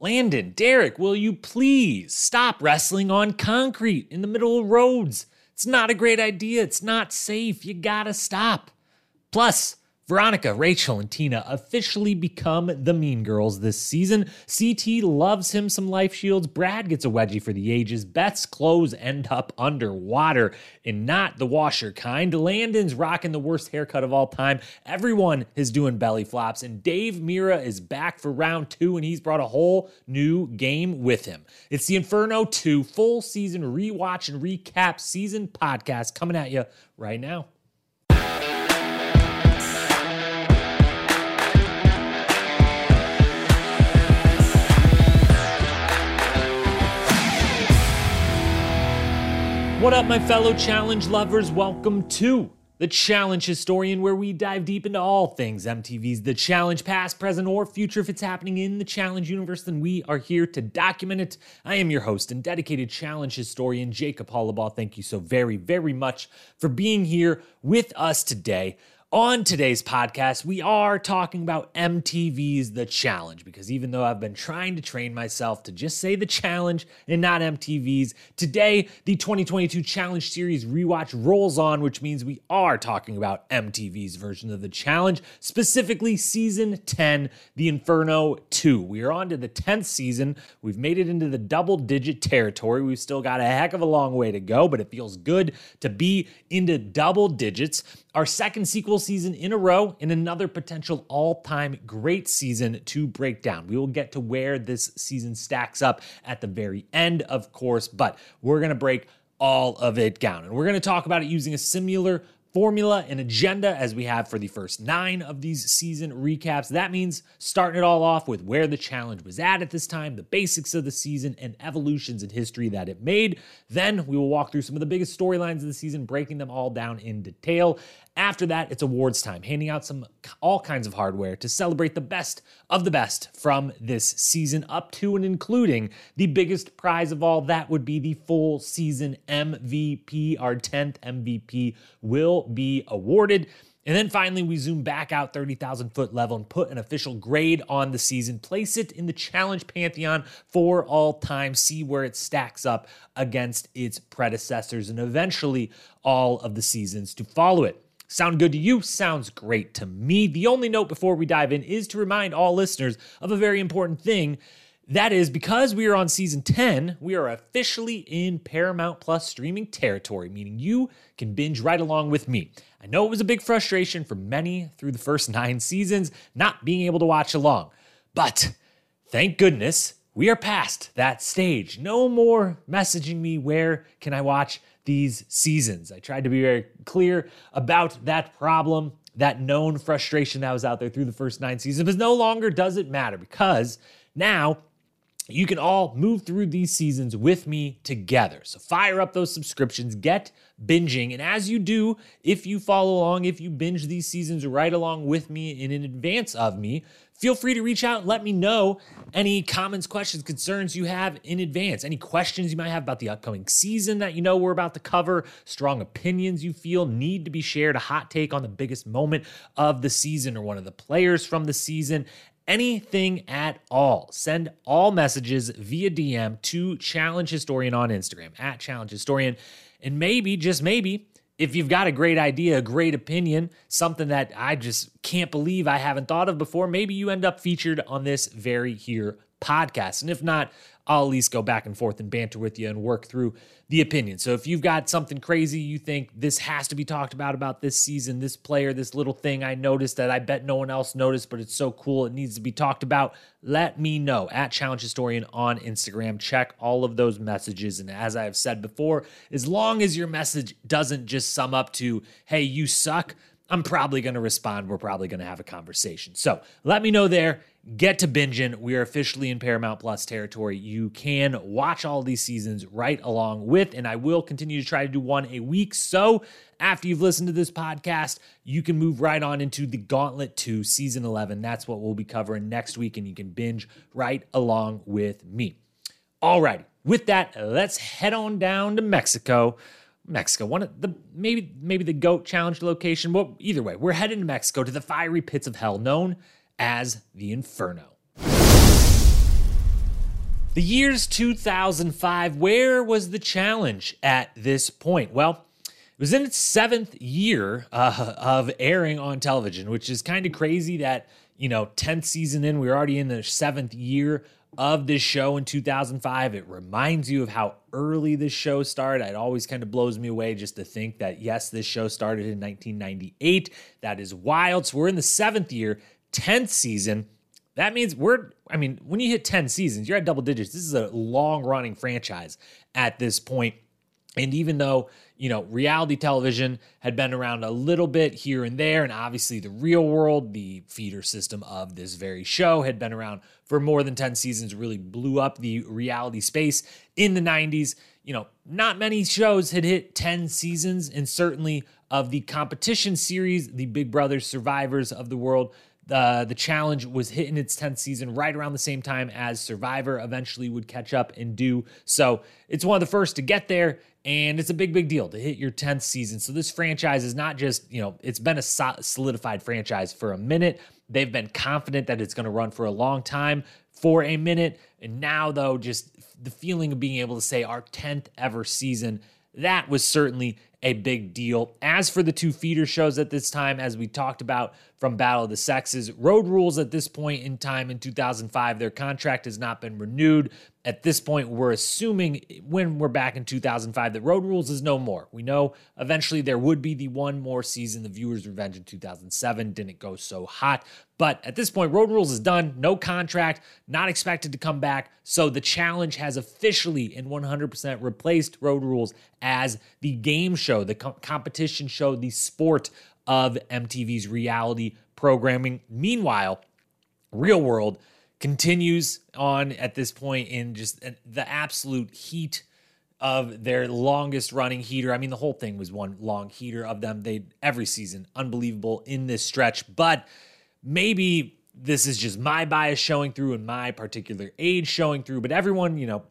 Landon, Derek, will you please stop wrestling on concrete in the middle of roads? It's not a great idea. It's not safe. You gotta stop. Plus, Veronica, Rachel, and Tina officially become the Mean Girls this season. CT loves him some life shields. Brad gets a wedgie for the ages. Beth's clothes end up underwater and not the washer kind. Landon's rocking the worst haircut of all time. Everyone is doing belly flops. And Dave Mirra is back for round two, and he's brought a whole new game with him. It's the Inferno 2 full season rewatch and recap season podcast coming at you right now. What up, my fellow challenge lovers? Welcome to the Challenge Historian, where we dive deep into all things MTV's The Challenge, past, present, or future. If it's happening in the Challenge universe, then we are here to document it. I am your host and dedicated Challenge Historian, Jacob Hollabaugh. Thank you so very, very much for being here with us today. On today's podcast, we are talking about MTV's The Challenge because even though I've been trying to train myself to just say The Challenge and not MTV's, today the 2022 Challenge Series rewatch rolls on, which means we are talking about MTV's version of The Challenge, specifically season 10, The Inferno 2. We are on to the 10th season. We've made it into the double digit territory. We've still got a heck of a long way to go, but it feels good to be into double digits our second sequel season in a row, and another potential all time great season to break down. We will get to where this season stacks up at the very end, of course, but we're going to break all of it down. And we're going to talk about it using a similar formula and agenda as we have for the first nine of these season recaps. That means starting it all off with where the challenge was at at this time, the basics of the season, and evolutions in history that it made. Then we will walk through some of the biggest storylines of the season, breaking them all down in detail. After that, it's awards time, handing out some all kinds of hardware to celebrate the best of the best from this season, up to and including the biggest prize of all. That would be the full season MVP. Our 10th MVP will be awarded. And then finally, we zoom back out 30,000 foot level and put an official grade on the season, place it in the challenge pantheon for all time, see where it stacks up against its predecessors, and eventually all of the seasons to follow it. Sound good to you? Sounds great to me. The only note before we dive in is to remind all listeners of a very important thing. That is because we are on season 10, we are officially in Paramount Plus streaming territory, meaning you can binge right along with me. I know it was a big frustration for many through the first nine seasons not being able to watch along, but thank goodness we are past that stage. No more messaging me, where can I watch these seasons? I tried to be very clear about that problem, that known frustration that was out there through the first nine seasons, but no longer does it matter because now you can all move through these seasons with me together. So fire up those subscriptions, get binging. And as you do, if you follow along, if you binge these seasons right along with me and in advance of me, feel free to reach out and let me know any comments, questions, concerns you have in advance. Any questions you might have about the upcoming season that you know we're about to cover, strong opinions you feel need to be shared, a hot take on the biggest moment of the season or one of the players from the season anything at all, send all messages via DM to Challenge Historian on Instagram at Challenge Historian. And maybe, just maybe, if you've got a great idea, a great opinion, something that I just can't believe I haven't thought of before, maybe you end up featured on this very here podcast. And if not, I'll at least go back and forth and banter with you and work through the opinion. So if you've got something crazy you think this has to be talked about about this season, this player, this little thing I noticed that I bet no one else noticed, but it's so cool it needs to be talked about, let me know at Challenge Historian on Instagram. Check all of those messages. And as I have said before, as long as your message doesn't just sum up to, hey, you suck, I'm probably going to respond. We're probably going to have a conversation. So let me know there get to binging. We are officially in Paramount Plus territory. You can watch all these seasons right along with, and I will continue to try to do one a week. So after you've listened to this podcast, you can move right on into the Gauntlet 2 season 11. That's what we'll be covering next week, and you can binge right along with me. Alrighty, with that, let's head on down to Mexico. Mexico, one of the maybe maybe the goat challenge location. Well, either way, we're heading to Mexico to the fiery pits of hell known as the Inferno. The year's 2005, where was the challenge at this point? Well, it was in its seventh year uh, of airing on television, which is kind of crazy that, you know, 10th season in, we are already in the seventh year of this show in 2005. It reminds you of how early this show started. It always kind of blows me away just to think that, yes, this show started in 1998. That is wild. So we're in the seventh year, 10th season. That means we're, I mean, when you hit 10 seasons, you're at double digits. This is a long running franchise at this point. And even though, you know, reality television had been around a little bit here and there, and obviously the real world, the feeder system of this very show, had been around for more than 10 seasons, really blew up the reality space in the 90s. You know, not many shows had hit 10 seasons, and certainly of the competition series, the Big Brother survivors of the world, the the challenge was hitting its 10th season right around the same time as Survivor eventually would catch up and do. So it's one of the first to get there, and it's a big, big deal to hit your 10th season. So this franchise is not just, you know, it's been a solidified franchise for a minute. They've been confident that it's going to run for a long time for a minute. And now, though, just the feeling of being able to say our 10th ever season, that was certainly a big deal. As for the two feeder shows at this time, as we talked about from Battle of the Sexes, Road Rules at this point in time in 2005, their contract has not been renewed. At this point, we're assuming when we're back in 2005 that Road Rules is no more. We know eventually there would be the one more season, The Viewer's Revenge in 2007. Didn't go so hot. But at this point, Road Rules is done. No contract, not expected to come back. So the challenge has officially and 100% replaced Road Rules as the game show, the co- competition show, the sport of MTV's reality programming. Meanwhile, Real World continues on at this point in just uh, the absolute heat of their longest running heater. I mean, the whole thing was one long heater of them. They every season unbelievable in this stretch, but maybe this is just my bias showing through and my particular age showing through, but everyone, you know,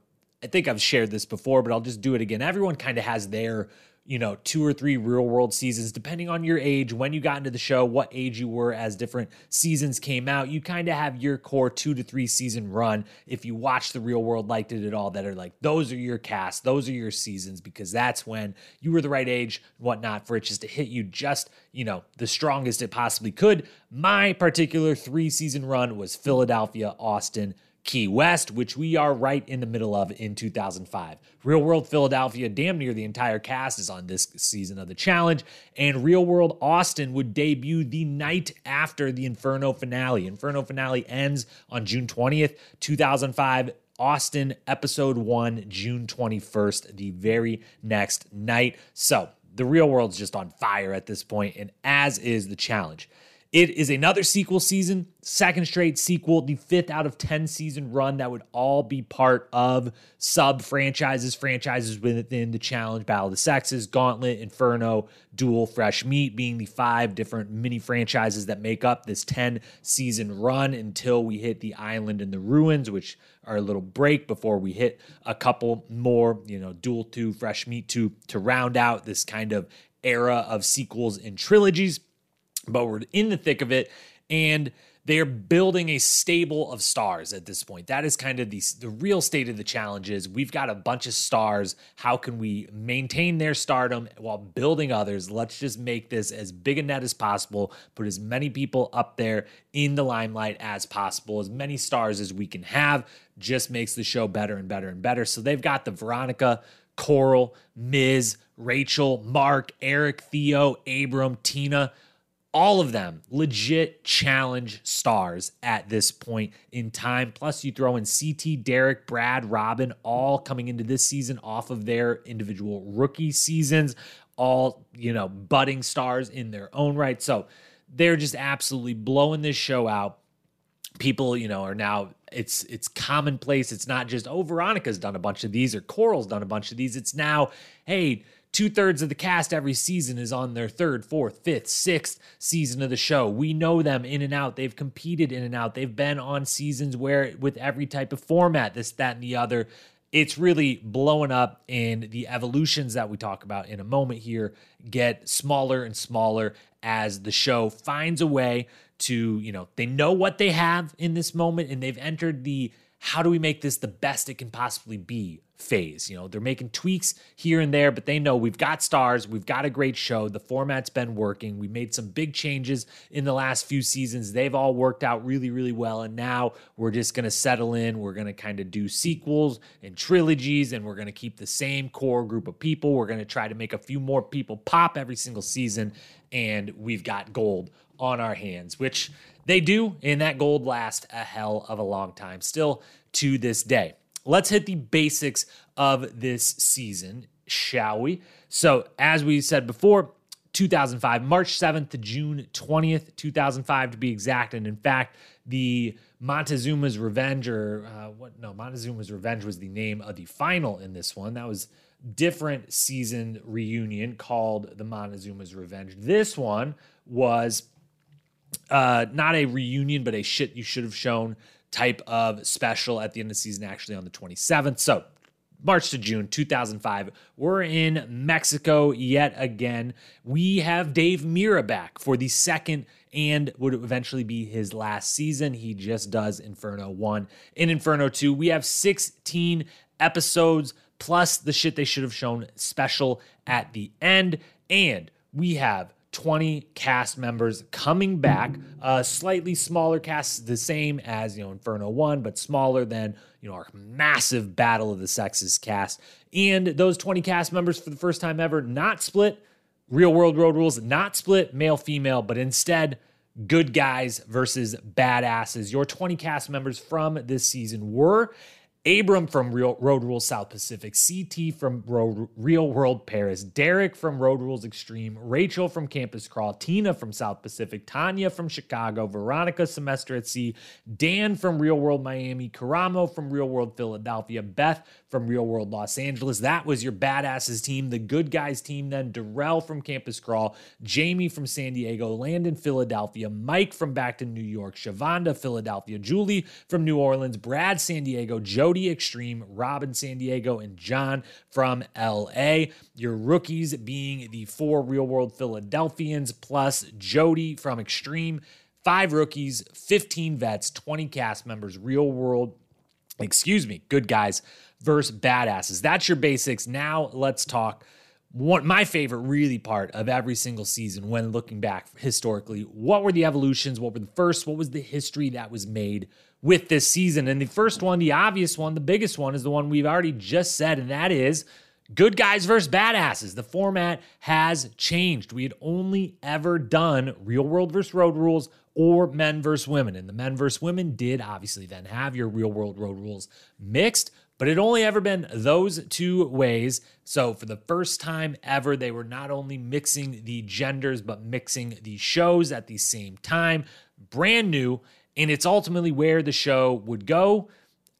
I think I've shared this before, but I'll just do it again. Everyone kind of has their you know, two or three real world seasons, depending on your age, when you got into the show, what age you were as different seasons came out. You kind of have your core two to three season run. If you watch the real world, liked it at all, that are like, those are your casts, those are your seasons, because that's when you were the right age, whatnot, for it just to hit you just, you know, the strongest it possibly could. My particular three season run was Philadelphia, Austin, Key West, which we are right in the middle of in 2005. Real World Philadelphia, damn near the entire cast is on this season of the challenge, and Real World Austin would debut the night after the Inferno finale. Inferno finale ends on June 20th, 2005. Austin, episode one, June 21st, the very next night. So the real world's just on fire at this point, and as is the challenge. It is another sequel season, second straight sequel, the fifth out of 10 season run that would all be part of sub franchises, franchises within the challenge, Battle of the Sexes, Gauntlet, Inferno, Duel, Fresh Meat being the five different mini franchises that make up this 10 season run until we hit the island and the ruins, which are a little break before we hit a couple more, you know, Duel 2, Fresh Meat 2 to round out this kind of era of sequels and trilogies but we're in the thick of it and they're building a stable of stars at this point. That is kind of the, the real state of the challenge is we've got a bunch of stars. How can we maintain their stardom while building others? Let's just make this as big a net as possible, put as many people up there in the limelight as possible, as many stars as we can have, just makes the show better and better and better. So they've got the Veronica, Coral, Miz, Rachel, Mark, Eric, Theo, Abram, Tina all of them legit challenge stars at this point in time. Plus, you throw in CT, Derek, Brad, Robin, all coming into this season off of their individual rookie seasons, all, you know, budding stars in their own right. So they're just absolutely blowing this show out. People, you know, are now it's it's commonplace. It's not just oh Veronica's done a bunch of these or Coral's done a bunch of these. It's now hey two thirds of the cast every season is on their third, fourth, fifth, sixth season of the show. We know them in and out. They've competed in and out. They've been on seasons where, with every type of format, this, that, and the other, it's really blowing up. And the evolutions that we talk about in a moment here get smaller and smaller as the show finds a way to, you know, they know what they have in this moment and they've entered the how do we make this the best it can possibly be phase. You know, they're making tweaks here and there, but they know we've got stars, we've got a great show, the format's been working. We made some big changes in the last few seasons. They've all worked out really, really well. And now we're just going to settle in. We're going to kind of do sequels and trilogies, and we're going to keep the same core group of people. We're going to try to make a few more people pop every single season, and we've got gold on our hands, which they do, and that gold lasts a hell of a long time still to this day. Let's hit the basics of this season, shall we? So, as we said before, 2005, March 7th to June 20th, 2005 to be exact. And in fact, the Montezuma's Revenge, or uh, what? No, Montezuma's Revenge was the name of the final in this one. That was different season reunion called the Montezuma's Revenge. This one was uh, not a reunion, but a shit you should have shown type of special at the end of the season, actually on the 27th. So, March to June 2005. We're in Mexico yet again. We have Dave Mirra back for the second and would eventually be his last season. He just does Inferno 1. In Inferno 2, we have 16 episodes plus the shit they should have shown special at the end. And we have 20 cast members coming back. A slightly smaller cast, the same as you know Inferno One, but smaller than you know our massive Battle of the Sexes cast. And those 20 cast members for the first time ever, not split real world road rules, not split male female, but instead good guys versus badasses. Your 20 cast members from this season were Abram from Real, Road Rules South Pacific, CT from Road, Real World Paris, Derek from Road Rules Extreme, Rachel from Campus Crawl, Tina from South Pacific, Tonya from Chicago, Veronica Semester at Sea, Dan from Real World Miami, Karamo from Real World Philadelphia, Beth from Real World Los Angeles. That was your badasses team. The good guys team then, Darrell from Campus Crawl, Jamie from San Diego, Landon Philadelphia, Mike from back to New York, Shavonda Philadelphia, Julie from New Orleans, Brad San Diego, Jody Extreme, Robin San Diego, and John from LA. Your rookies being the four real world Philadelphians plus Jody from Extreme. Five rookies, 15 vets, 20 cast members, real world, excuse me, good guys versus badasses. That's your basics. Now let's talk one my favorite really part of every single season when looking back historically what were the evolutions what were the first what was the history that was made with this season. And the first one, the obvious one, the biggest one is the one we've already just said, and that is good guys versus badasses. The format has changed. We had only ever done real world versus road rules or men versus women. And the men versus women did obviously then have your real world road rules mixed, but it only ever been those two ways. So for the first time ever, they were not only mixing the genders, but mixing the shows at the same time. Brand new. And it's ultimately where the show would go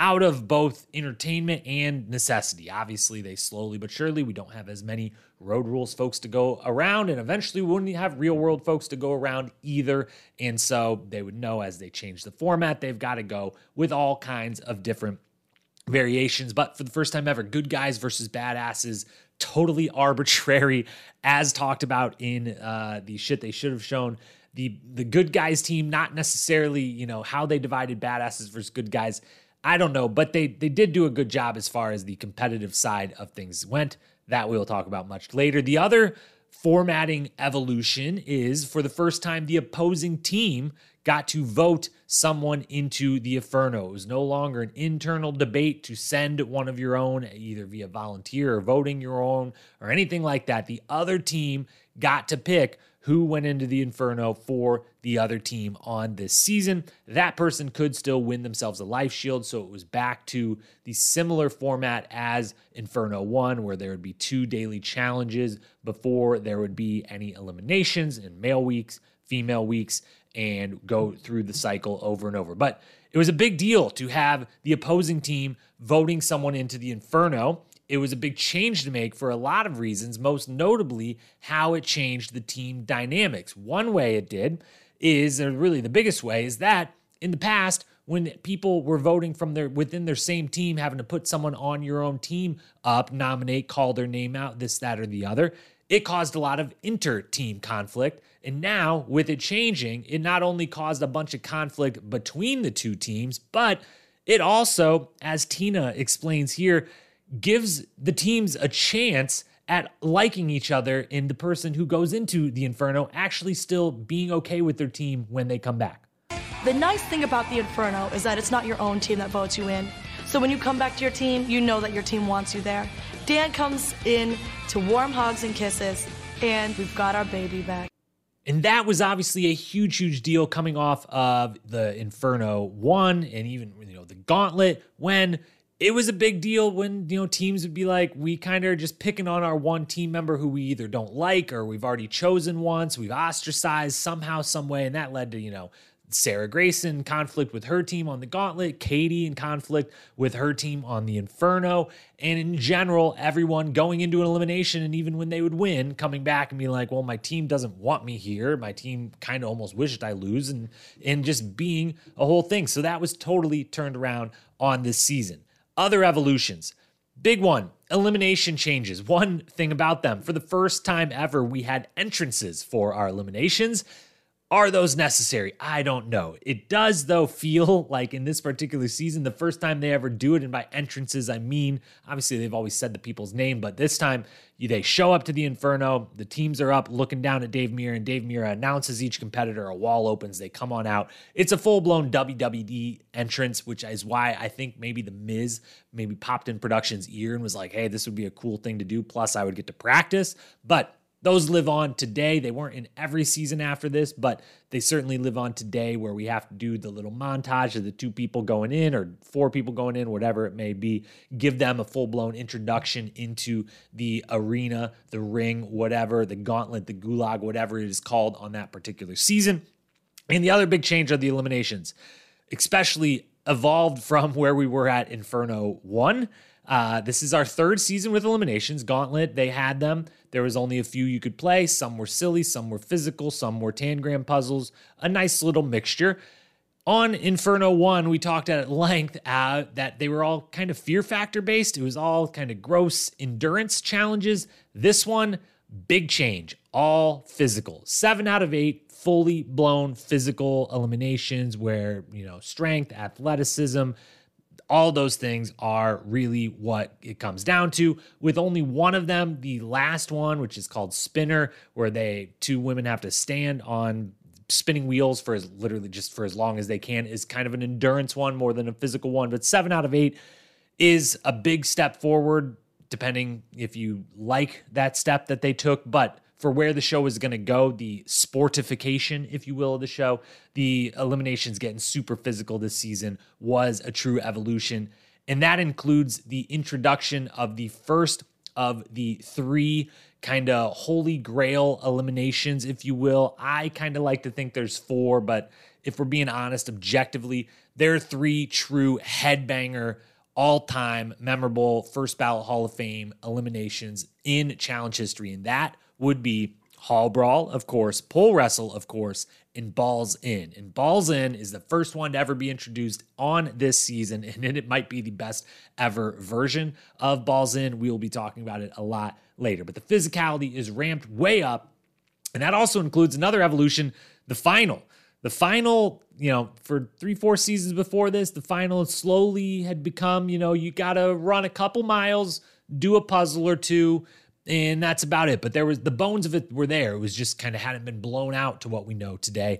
out of both entertainment and necessity. Obviously, they slowly but surely, we don't have as many road rules folks to go around, and eventually we wouldn't have real world folks to go around either. And so they would know as they change the format, they've got to go with all kinds of different variations. But for the first time ever, good guys versus badasses, totally arbitrary, as talked about in uh, the shit they should have shown the the good guys team, not necessarily you know how they divided badasses versus good guys. I don't know, but they they did do a good job as far as the competitive side of things went. That we'll talk about much later. The other formatting evolution is for the first time the opposing team got to vote someone into the Inferno. It was no longer an internal debate to send one of your own, either via volunteer or voting your own or anything like that. The other team got to pick who went into the Inferno for the other team on this season. That person could still win themselves a life shield. So it was back to the similar format as Inferno 1, where there would be two daily challenges before there would be any eliminations in male weeks, female weeks, and go through the cycle over and over. But it was a big deal to have the opposing team voting someone into the Inferno it was a big change to make for a lot of reasons, most notably how it changed the team dynamics. One way it did is, or really the biggest way, is that in the past, when people were voting from their within their same team, having to put someone on your own team up, nominate, call their name out, this, that, or the other, it caused a lot of inter team conflict. And now, with it changing, it not only caused a bunch of conflict between the two teams, but it also, as Tina explains here, gives the teams a chance at liking each other and the person who goes into the Inferno actually still being okay with their team when they come back. The nice thing about the Inferno is that it's not your own team that votes you in. So when you come back to your team, you know that your team wants you there. Dan comes in to warm hugs and kisses, and we've got our baby back. And that was obviously a huge, huge deal coming off of the Inferno 1 and even you know the Gauntlet when it was a big deal when you know teams would be like we kind of are just picking on our one team member who we either don't like or we've already chosen once we've ostracized somehow some way and that led to you know Sarah Grayson conflict with her team on the Gauntlet, Katie in conflict with her team on the Inferno, and in general, everyone going into an elimination and even when they would win, coming back and being like, "Well, my team doesn't want me here. My team kind of almost wished I lose," and and just being a whole thing. So that was totally turned around on this season. Other evolutions. Big one, elimination changes. One thing about them, for the first time ever, we had entrances for our eliminations. Are those necessary? I don't know. It does, though, feel like in this particular season, the first time they ever do it, and by entrances, I mean, obviously, they've always said the people's name, but this time they show up to the Inferno. The teams are up looking down at Dave Mirra, and Dave Mirra announces each competitor. A wall opens, they come on out. It's a full blown WWE entrance, which is why I think maybe The Miz maybe popped in production's ear and was like, hey, this would be a cool thing to do. Plus, I would get to practice. But those live on today. They weren't in every season after this, but they certainly live on today where we have to do the little montage of the two people going in or four people going in, whatever it may be, give them a full blown introduction into the arena, the ring, whatever, the gauntlet, the gulag, whatever it is called on that particular season. And the other big change are the eliminations, especially evolved from where we were at Inferno 1. Uh, this is our third season with eliminations. Gauntlet, they had them. There was only a few you could play. Some were silly, some were physical, some were tangram puzzles. A nice little mixture. On Inferno 1, we talked at length uh, that they were all kind of fear factor based. It was all kind of gross endurance challenges. This one, big change, all physical. Seven out of eight fully blown physical eliminations where, you know, strength, athleticism, all those things are really what it comes down to with only one of them the last one which is called spinner where they two women have to stand on spinning wheels for as literally just for as long as they can is kind of an endurance one more than a physical one but 7 out of 8 is a big step forward depending if you like that step that they took but for where the show is going to go, the sportification, if you will, of the show, the eliminations getting super physical this season was a true evolution. And that includes the introduction of the first of the three kind of holy grail eliminations, if you will. I kind of like to think there's four, but if we're being honest, objectively, there are three true headbanger, all time memorable first ballot Hall of Fame eliminations in challenge history. And that would be Hall Brawl, of course, Pole Wrestle, of course, and Balls In. And Balls In is the first one to ever be introduced on this season, and it might be the best ever version of Balls In. We will be talking about it a lot later. But the physicality is ramped way up, and that also includes another evolution the final. The final, you know, for three, four seasons before this, the final slowly had become, you know, you got to run a couple miles, do a puzzle or two and that's about it. But there was the bones of it were there. It was just kind of hadn't been blown out to what we know today.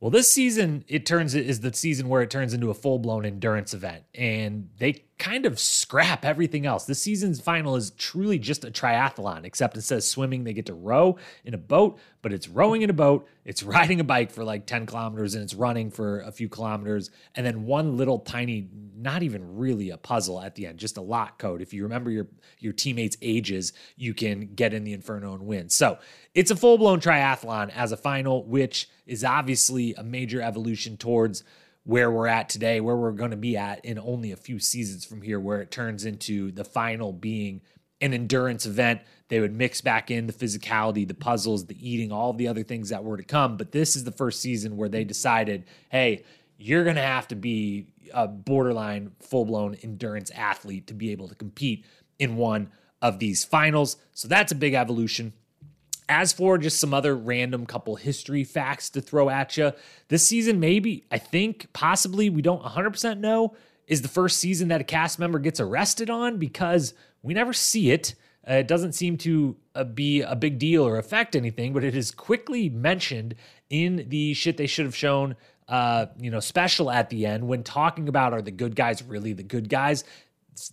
Well, this season it turns is the season where it turns into a full blown endurance event, and they kind of scrap everything else. This season's final is truly just a triathlon, except it says swimming. They get to row in a boat, but it's rowing in a boat, it's riding a bike for like 10 kilometers, and it's running for a few kilometers. And then one little tiny, not even really a puzzle at the end, just a lock code. If you remember your, your teammates' ages, you can get in the Inferno and win. So it's a full blown triathlon as a final, which is obviously a major evolution towards where we're at today, where we're going to be at in only a few seasons from here, where it turns into the final being an endurance event. They would mix back in the physicality, the puzzles, the eating, all the other things that were to come. But this is the first season where they decided, hey, you're going to have to be a borderline full blown endurance athlete to be able to compete in one of these finals. So that's a big evolution. As for just some other random couple history facts to throw at you, this season, maybe, I think, possibly, we don't 100% know, is the first season that a cast member gets arrested on because we never see it. Uh, it doesn't seem to uh, be a big deal or affect anything, but it is quickly mentioned in the shit they should have shown, uh, you know, special at the end when talking about are the good guys really the good guys.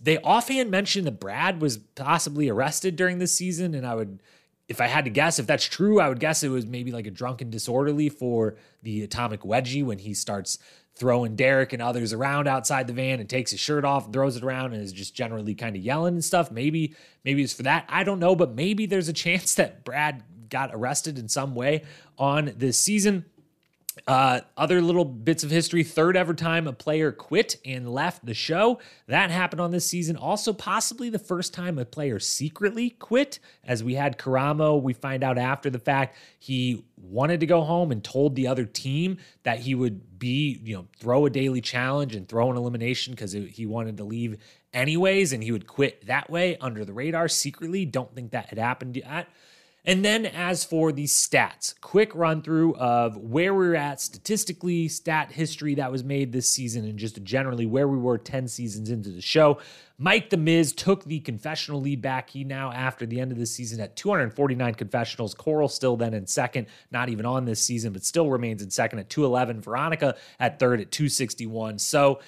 They offhand mentioned that Brad was possibly arrested during this season, and I would if I had to guess, if that's true, I would guess it was maybe like a drunken disorderly for the atomic wedgie when he starts throwing Derek and others around outside the van and takes his shirt off, and throws it around, and is just generally kind of yelling and stuff. Maybe, maybe it's for that. I don't know, but maybe there's a chance that Brad got arrested in some way on this season. Uh, other little bits of history third ever time a player quit and left the show. That happened on this season. Also, possibly the first time a player secretly quit, as we had Karamo. We find out after the fact he wanted to go home and told the other team that he would be, you know, throw a daily challenge and throw an elimination because he wanted to leave anyways and he would quit that way under the radar secretly. Don't think that had happened yet. And then, as for the stats, quick run through of where we are at statistically, stat history that was made this season, and just generally where we were 10 seasons into the show. Mike The Miz took the confessional lead back. He now, after the end of the season, at 249 confessionals. Coral still then in second, not even on this season, but still remains in second at 211. Veronica at third at 261. So,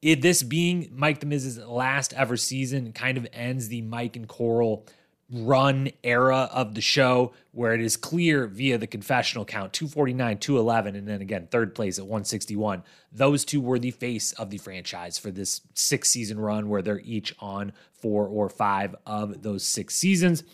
it, this being Mike The Miz's last ever season kind of ends the Mike and Coral run era of the show where it is clear via the confessional count 249 211 and then again third place at 161 those two were the face of the franchise for this six season run where they're each on four or five of those six seasons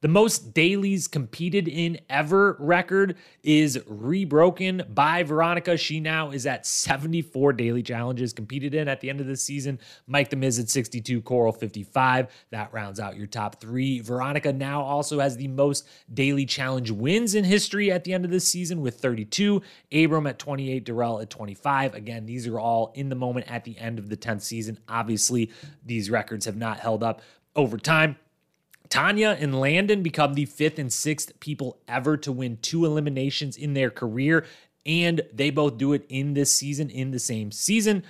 the most dailies competed in ever record is rebroken by Veronica. She now is at 74 daily challenges competed in at the end of the season. Mike the Miz at 62, Coral 55. That rounds out your top three. Veronica now also has the most daily challenge wins in history at the end of the season with 32. Abram at 28, Darrell at 25. Again, these are all in the moment at the end of the 10th season. Obviously, these records have not held up over time. Tonya and Landon become the fifth and sixth people ever to win two eliminations in their career, and they both do it in this season, in the same season.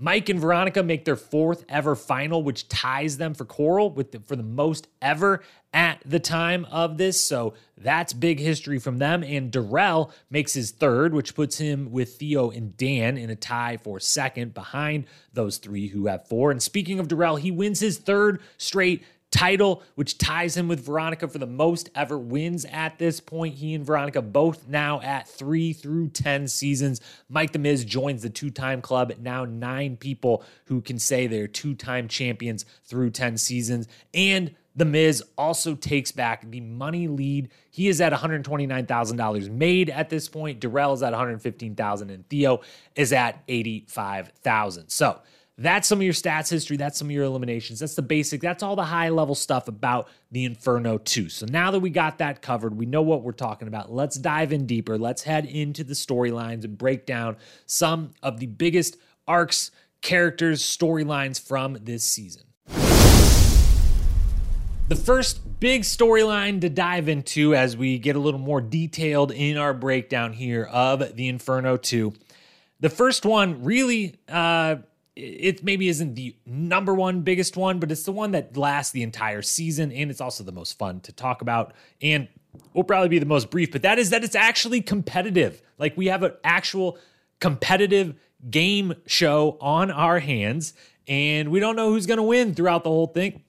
Mike and Veronica make their fourth ever final, which ties them for Coral with the, for the most ever at the time of this. So that's big history from them. And Darrell makes his third, which puts him with Theo and Dan in a tie for second behind those three who have four. And speaking of Darrell, he wins his third straight title, which ties him with Veronica for the most ever wins at this point. He and Veronica both now at three through 10 seasons. Mike The Miz joins the two time club, now nine people who can say they're two time champions through 10 seasons. And the Miz also takes back the money lead. He is at $129,000 made at this point. Darrell is at $115,000 and Theo is at $85,000. So that's some of your stats history. That's some of your eliminations. That's the basic. That's all the high level stuff about the Inferno 2. So now that we got that covered, we know what we're talking about. Let's dive in deeper. Let's head into the storylines and break down some of the biggest arcs, characters, storylines from this season. The first big storyline to dive into as we get a little more detailed in our breakdown here of the Inferno 2. The first one really uh, it maybe isn't the number one biggest one, but it's the one that lasts the entire season, and it's also the most fun to talk about, and will probably be the most brief. But that is that it's actually competitive. Like we have an actual competitive game show on our hands, and we don't know who's going to win throughout the whole thing.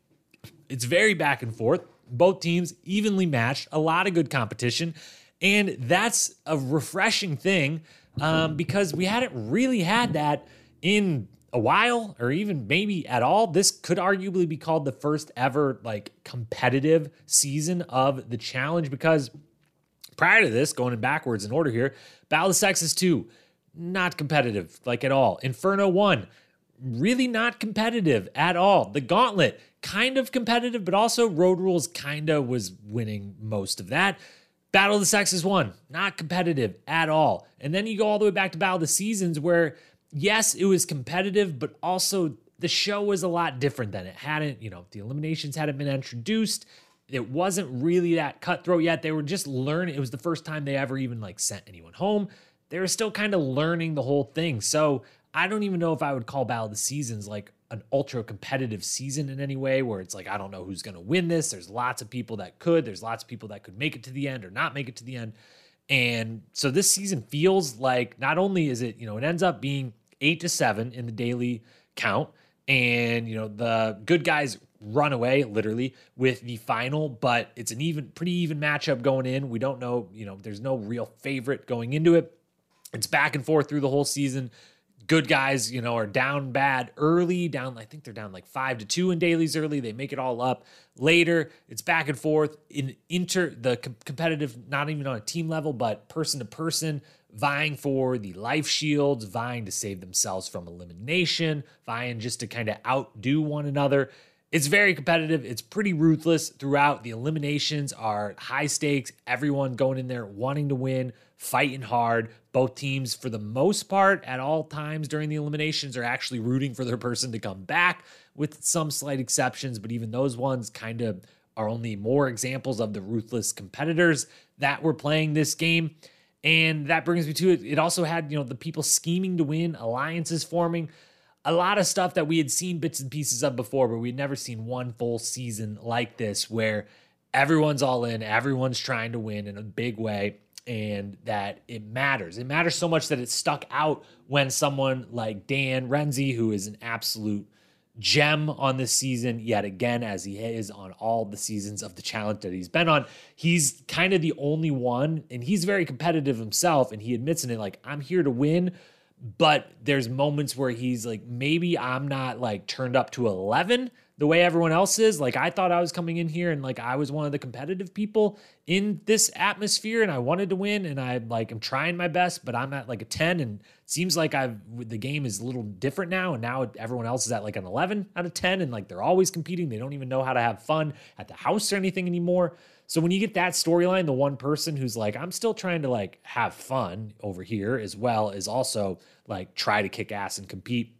It's very back and forth. Both teams evenly matched, a lot of good competition, and that's a refreshing thing um, because we hadn't really had that in a while or even maybe at all this could arguably be called the first ever like competitive season of the challenge because prior to this going in backwards in order here battle of the sexes 2 not competitive like at all. Inferno 1 really not competitive at all. The gauntlet kind of competitive but also road rules kind of was winning most of that. Battle of the sexes 1 not competitive at all. And then you go all the way back to battle of the seasons where yes, it was competitive, but also the show was a lot different than it hadn't, you know, the eliminations hadn't been introduced. it wasn't really that cutthroat yet. They were just learning. It was the first time they ever even like sent anyone home. They were still kind of learning the whole thing. So I don't even know if I would call Battle of the Seasons like an ultra competitive season in any way where it's like, I don't know who's going to win this. There's lots of people that could, there's lots of people that could make it to the end or not make it to the end. And so this season feels like not only is it, you know, it ends up being eight to seven in the daily count. And, you know, the good guys run away literally with the final, but it's an even, pretty even matchup going in. We don't know, you know, there's no real favorite going into it. It's back and forth through the whole season good guys, you know, are down bad early, down, I think they're down like five to two in dailies early. They make it all up later. It's back and forth in inter, the com- competitive, not even on a team level, but person to person, vying for the life shields, vying to save themselves from elimination, vying just to kind of outdo one another. It's very competitive. It's pretty ruthless throughout. The eliminations are high stakes. Everyone going in there wanting to win, fighting hard. Both teams, for the most part, at all times during the eliminations, are actually rooting for their person to come back, with some slight exceptions. But even those ones kind of are only more examples of the ruthless competitors that were playing this game. And that brings me to it. It also had, you know, the people scheming to win, alliances forming a lot of stuff that we had seen bits and pieces of before, but we'd never seen one full season like this where everyone's all in, everyone's trying to win in a big way, and that it matters. It matters so much that it stuck out when someone like Dan Renzi, who is an absolute gem on this season yet again as he is on all the seasons of the challenge that he's been on he's kind of the only one and he's very competitive himself and he admits in it like i'm here to win but there's moments where he's like maybe i'm not like turned up to 11 the way everyone else is. Like i thought i was coming in here and like i was one of the competitive people in this atmosphere and i wanted to win and i like i'm trying my best but i'm at like a 10 and seems like i've the game is a little different now and now everyone else is at like an 11 out of 10 and like they're always competing. They don't even know how to have fun at the house or anything anymore so when you get that storyline, the one person who's like, I'm still trying to like have fun over here as well as also like try to kick ass and compete,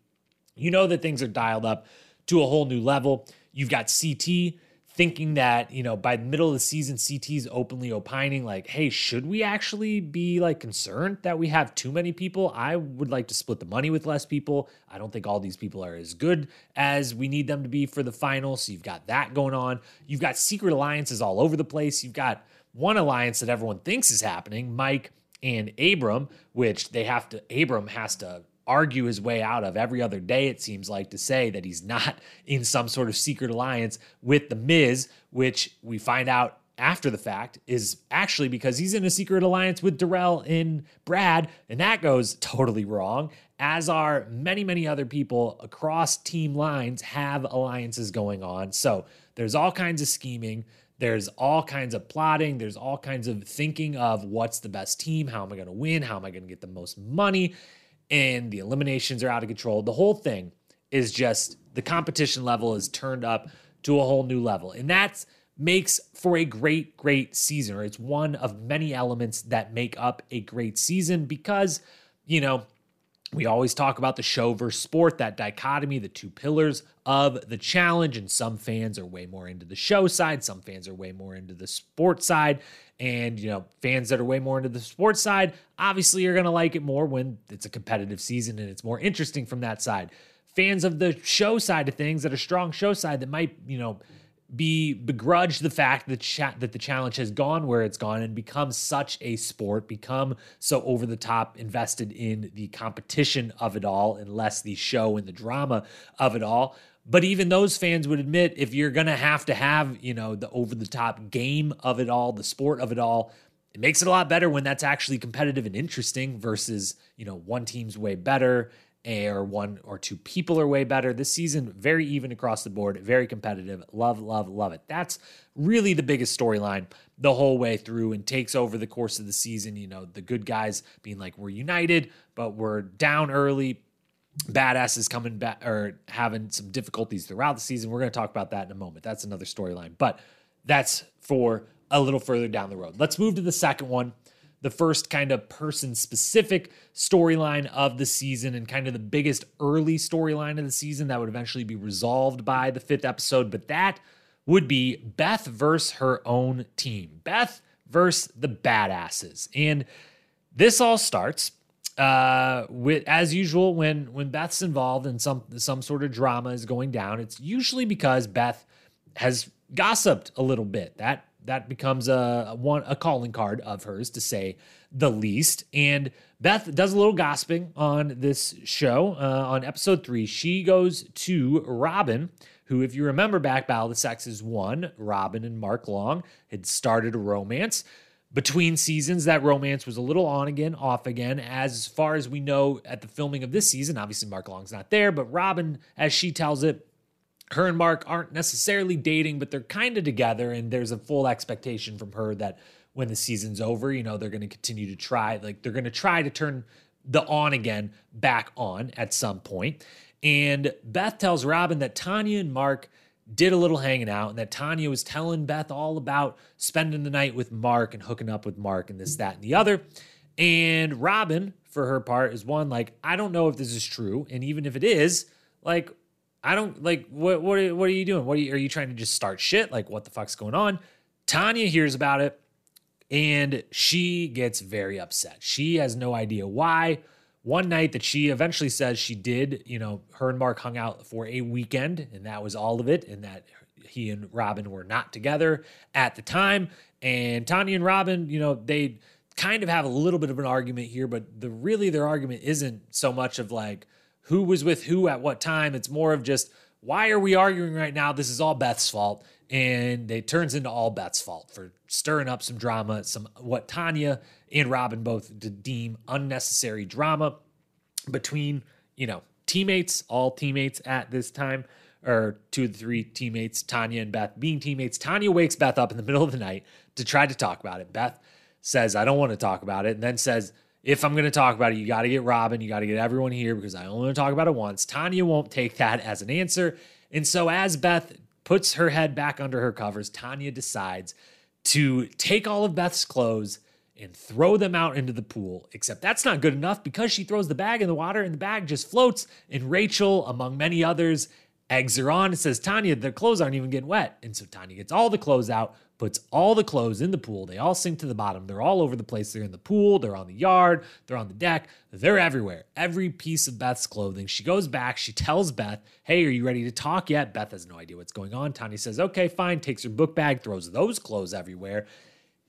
you know that things are dialed up to a whole new level. You've got CT thinking that, you know, by the middle of the season, CT's openly opining, like, hey, should we actually be like concerned that we have too many people? I would like to split the money with less people. I don't think all these people are as good as we need them to be for the final. So you've got that going on. You've got secret alliances all over the place. You've got one alliance that everyone thinks is happening, Mike and Abram, which they have to, Abram has to argue his way out of every other day, it seems like, to say that he's not in some sort of secret alliance with The Miz, which we find out after the fact is actually because he's in a secret alliance with Darrell and Brad, and that goes totally wrong. As are many, many other people across team lines have alliances going on. So there's all kinds of scheming. There's all kinds of plotting. There's all kinds of thinking of what's the best team. How am I going to win? How am I going to get the most money? And the eliminations are out of control. The whole thing is just the competition level is turned up to a whole new level. And that makes for a great, great season, it's one of many elements that make up a great season because, you know, we always talk about the show versus sport, that dichotomy, the two pillars of the challenge. And some fans are way more into the show side, some fans are way more into the sport side. And, you know, fans that are way more into the sports side obviously are going to like it more when it's a competitive season and it's more interesting from that side. Fans of the show side of things that are strong show side that might, you know, be begrudge the fact that cha- that the challenge has gone where it's gone and become such a sport, become so over the top invested in the competition of it all and less the show and the drama of it all. But even those fans would admit if you're to have to have, you know, the over the top game of it all, the sport of it all, it makes it a lot better when that's actually competitive and interesting versus, you know, one team's way better or one or two people are way better. This season, very even across the board, very competitive. Love, love, love it. That's really the biggest storyline the whole way through and takes over the course of the season. You know, the good guys being like, we're united, but we're down early. Badass is coming back or having some difficulties throughout the season. We're going to talk about that in a moment. That's another storyline, but that's for a little further down the road. Let's move to the second one the first kind of person specific storyline of the season and kind of the biggest early storyline of the season that would eventually be resolved by the fifth episode. But that would be Beth versus her own team. Beth versus the badasses. And this all starts uh, with as usual when when Beth's involved in some some sort of drama is going down. It's usually because Beth has gossiped a little bit. That that becomes a, one a calling card of hers to say the least. And Beth does a little gossiping on this show. Uh, on episode three, she goes to Robin, who, if you remember back, Battle of the Sexes one, Robin and Mark Long had started a romance. Between seasons, that romance was a little on again, off again. As far as we know at the filming of this season, obviously Mark Long's not there, but Robin, as she tells it, her and Mark aren't necessarily dating, but they're kind of together, and there's a full expectation from her that when the season's over, you know, they're going to continue to try, like they're going to try to turn the on again back on at some point. And Beth tells Robin that Tonya and Mark did a little hanging out and that Tonya was telling Beth all about spending the night with Mark and hooking up with Mark and this, that, and the other. And Robin, for her part, is one like, I don't know if this is true. And even if it is, like, I don't like what what are, what are you doing? What are you, are you trying to just start shit? Like what the fuck's going on? Tonya hears about it and she gets very upset. She has no idea why. One night that she eventually says she did, you know, her and Mark hung out for a weekend and that was all of it and that he and Robin were not together at the time and Tonya and Robin, you know, they kind of have a little bit of an argument here, but the really their argument isn't so much of like who was with who at what time. It's more of just why are we arguing right now? This is all Beth's fault. And it turns into all Beth's fault for stirring up some drama, some what Tonya and Robin both deem unnecessary drama between, you know, teammates, all teammates at this time, or two the three teammates, Tonya and Beth being teammates. Tonya wakes Beth up in the middle of the night to try to talk about it. Beth says, I don't want to talk about it, and then says, if I'm going to talk about it, you got to get Robin, you got to get everyone here because I only want to talk about it once. Tonya won't take that as an answer. And so, as Beth puts her head back under her covers, Tonya decides to take all of Beth's clothes and throw them out into the pool. Except that's not good enough because she throws the bag in the water and the bag just floats. And Rachel, among many others, eggs her on and says, Tonya, the clothes aren't even getting wet. And so Tonya gets all the clothes out, puts all the clothes in the pool. They all sink to the bottom. They're all over the place. They're in the pool, they're on the yard, they're on the deck, they're everywhere. Every piece of Beth's clothing. She goes back, she tells Beth, Hey, are you ready to talk yet? Beth has no idea what's going on. Tonya says, Okay, fine, takes her book bag, throws those clothes everywhere.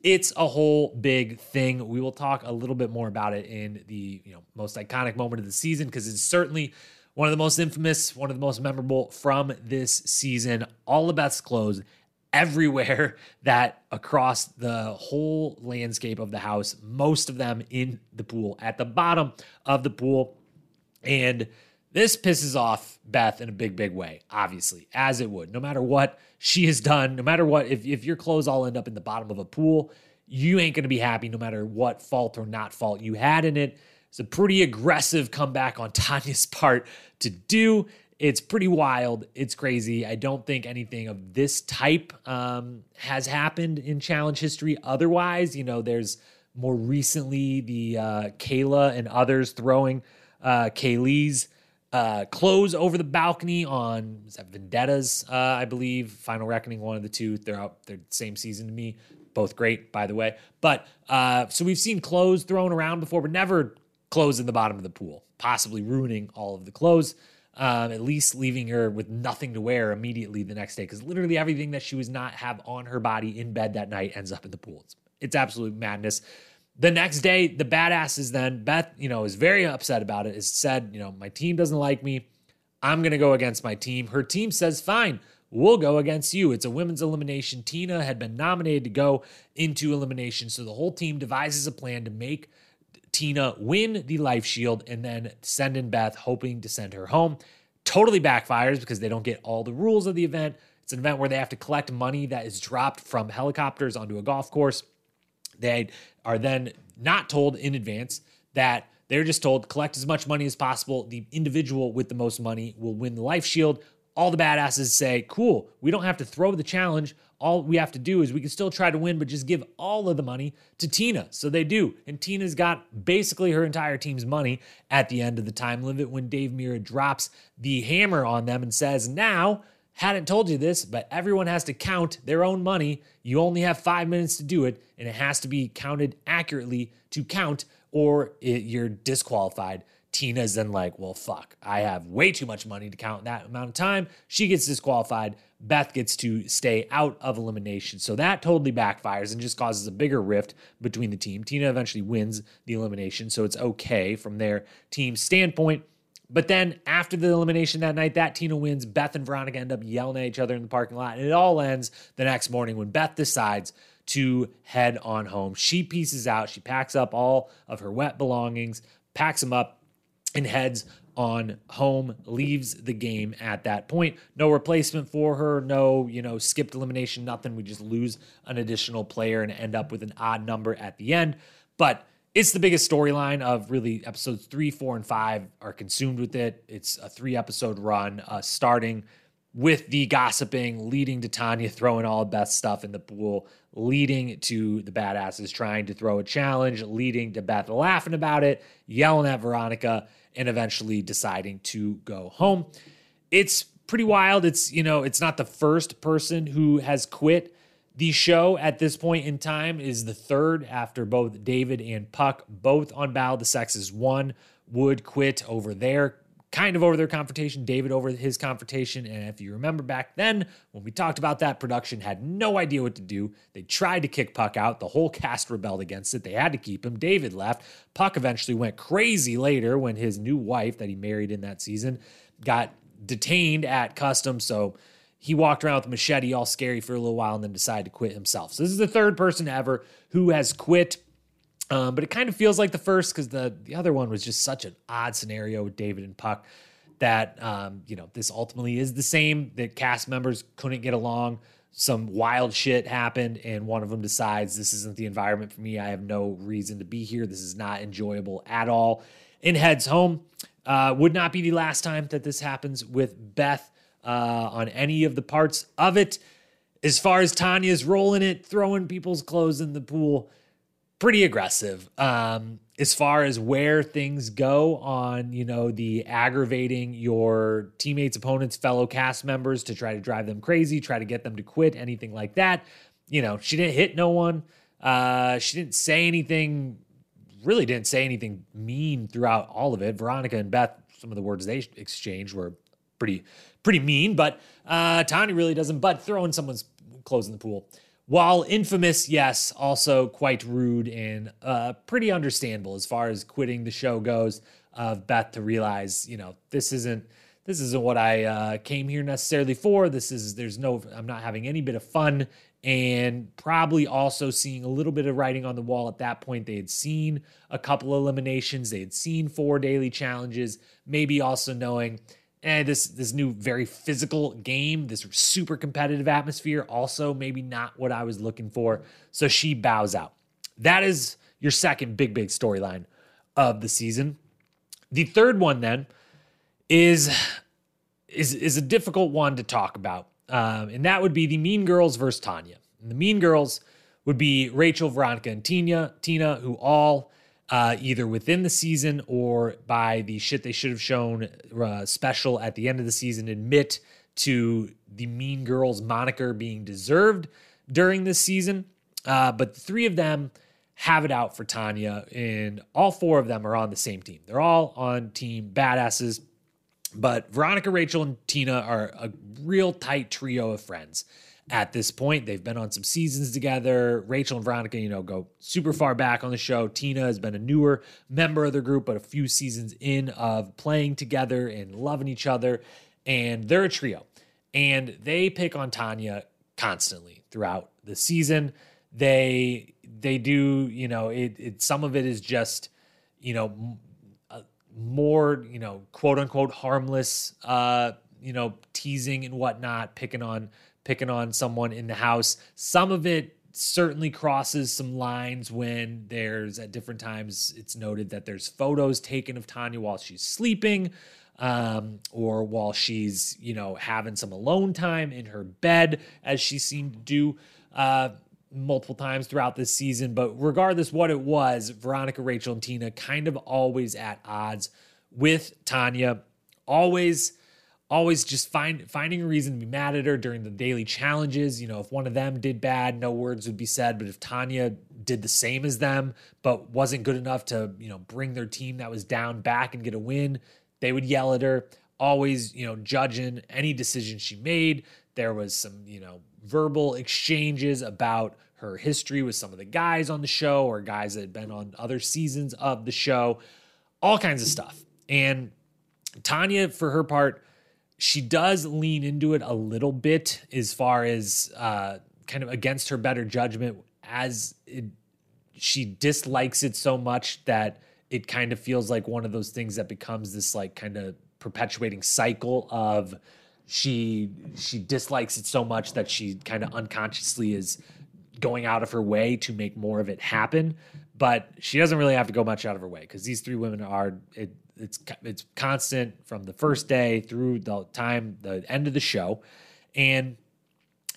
It's a whole big thing. We will talk a little bit more about it in the you know most iconic moment of the season because it's certainly one of the most infamous, one of the most memorable from this season. All of Beth's clothes everywhere that across the whole landscape of the house, most of them in the pool, at the bottom of the pool. And this pisses off Beth in a big, big way, obviously, as it would. No matter what she has done, no matter what, if, if your clothes all end up in the bottom of a pool, you ain't going to be happy no matter what fault or not fault you had in it. It's a pretty aggressive comeback on Tonya's part to do. It's pretty wild. It's crazy. I don't think anything of this type um, has happened in challenge history. Otherwise, you know, there's more recently the uh, Kayla and others throwing uh, Kaylee's uh, clothes over the balcony on is that Vendettas, uh, I believe. Final Reckoning, one of the two. They're out. They're the same season to me. Both great, by the way. But uh, so we've seen clothes thrown around before, but never clothes in the bottom of the pool, possibly ruining all of the clothes um, at least leaving her with nothing to wear immediately the next day because literally everything that she was not have on her body in bed that night ends up in the pool. It's, it's absolute madness. The next day, the badasses then, Beth, you know, is very upset about it, has said, you know, my team doesn't like me. I'm to go against my team. Her team says, fine, we'll go against you. It's a women's elimination. Tina had been nominated to go into elimination. So the whole team devises a plan to make Tina win the life shield and then send in Beth, hoping to send her home. Totally backfires because they don't get all the rules of the event. It's an event where they have to collect money that is dropped from helicopters onto a golf course. They are then not told in advance that they're just told collect as much money as possible. The individual with the most money will win the life shield. All the badasses say, cool, we don't have to throw the challenge all we have to do is we can still try to win, but just give all of the money to Tina. So they do. And Tina's got basically her entire team's money at the end of the time limit when Dave Mirra drops the hammer on them and says, now hadn't told you this, but everyone has to count their own money. You only have five minutes to do it, and it has to be counted accurately to count, or it, you're disqualified. Tina's then like, well, fuck, I have way too much money to count that amount of time. She gets disqualified. Beth gets to stay out of elimination. So that totally backfires and just causes a bigger rift between the team. Tina eventually wins the elimination, so it's okay from their team standpoint. But then after the elimination that night, that Tina wins. Beth and Veronica end up yelling at each other in the parking lot. And it all ends the next morning when Beth decides to head on home. She pieces out. She packs up all of her wet belongings, packs them up, and heads on home, leaves the game at that point. No replacement for her, no, you know, skipped elimination, nothing. We just lose an additional player and end up with an odd number at the end. But it's the biggest storyline of really episodes three, four, and five are consumed with it. It's a three episode run, uh, starting with the gossiping, leading to Tonya throwing all the best stuff in the pool, leading to the badasses trying to throw a challenge, leading to Beth laughing about it, yelling at Veronica, and eventually deciding to go home. It's pretty wild. It's, you know, it's not the first person who has quit the show at this point in time is the third after both David and Puck, both on Battle of the Sexes. One would quit over their kind of over their confrontation, David over his confrontation. And if you remember back then, when we talked about that, production had no idea what to do. They tried to kick Puck out. The whole cast rebelled against it. They had to keep him. David left. Puck eventually went crazy later when his new wife that he married in that season got detained at customs. So he walked around with a machete all scary for a little while and then decided to quit himself. So this is the third person ever who has quit. Um, but it kind of feels like the first because the the other one was just such an odd scenario with David and Puck that um, you know this ultimately is the same. That cast members couldn't get along. Some wild shit happened, and one of them decides this isn't the environment for me. I have no reason to be here. This is not enjoyable at all. And heads home. Uh, would not be the last time that this happens with Beth uh, on any of the parts of it. As far as Tonya's rolling it, throwing people's clothes in the pool, pretty aggressive. Um, as far as where things go on, you know, the aggravating your teammates, opponents, fellow cast members to try to drive them crazy, try to get them to quit, anything like that. You know, she didn't hit no one. Uh, she didn't say anything, really didn't say anything mean throughout all of it. Veronica and Beth, some of the words they exchanged were pretty pretty mean, but uh, Tonya really doesn't. But throwing someone's clothes in the pool, while infamous, yes, also quite rude and uh, pretty understandable as far as quitting the show goes. Of Beth to realize, you know, this isn't this isn't what I uh, came here necessarily for. This is there's no I'm not having any bit of fun and probably also seeing a little bit of writing on the wall at that point. They had seen a couple eliminations, they had seen four daily challenges, maybe also knowing and this this new very physical game, this super competitive atmosphere, also maybe not what I was looking for. So she bows out. That is your second big big storyline of the season. The third one then is is is a difficult one to talk about, um, and that would be the Mean Girls versus Tonya. And the Mean Girls would be Rachel, Veronica, and Tina. Tina, who all uh, either within the season or by the shit they should have shown uh, special at the end of the season admit to the Mean Girls moniker being deserved during this season. Uh, but the three of them have it out for Tonya, and all four of them are on the same team. They're all on team badasses. But Veronica, Rachel, and Tina are a real tight trio of friends at this point. They've been on some seasons together. Rachel and Veronica, you know, go super far back on the show. Tina has been a newer member of the group, but a few seasons in of playing together and loving each other. And they're a trio. And they pick on Tonya constantly throughout the season. They they do, you know, it, it some of it is just, you know, uh, more, you know, quote unquote harmless uh, you know, teasing and whatnot, picking on picking on someone in the house. Some of it certainly crosses some lines when there's at different times it's noted that there's photos taken of Tonya while she's sleeping um, or while she's you know having some alone time in her bed as she seemed to do uh, multiple times throughout this season but regardless what it was Veronica Rachel and Tina kind of always at odds with Tonya always always just find finding a reason to be mad at her during the daily challenges. You know, if one of them did bad, no words would be said. But if Tonya did the same as them, but wasn't good enough to, you know, bring their team that was down back and get a win, they would yell at her. Always, you know, judging any decision she made. There was some, you know, verbal exchanges about her history with some of the guys on the show or guys that had been on other seasons of the show, all kinds of stuff. And Tonya, for her part, she does lean into it a little bit as far as uh, kind of against her better judgment as it, she dislikes it so much that it kind of feels like one of those things that becomes this like kind of perpetuating cycle of she she dislikes it so much that she kind of unconsciously is going out of her way to make more of it happen. But she doesn't really have to go much out of her way because these three women are it, it's it's constant from the first day through the time the end of the show. And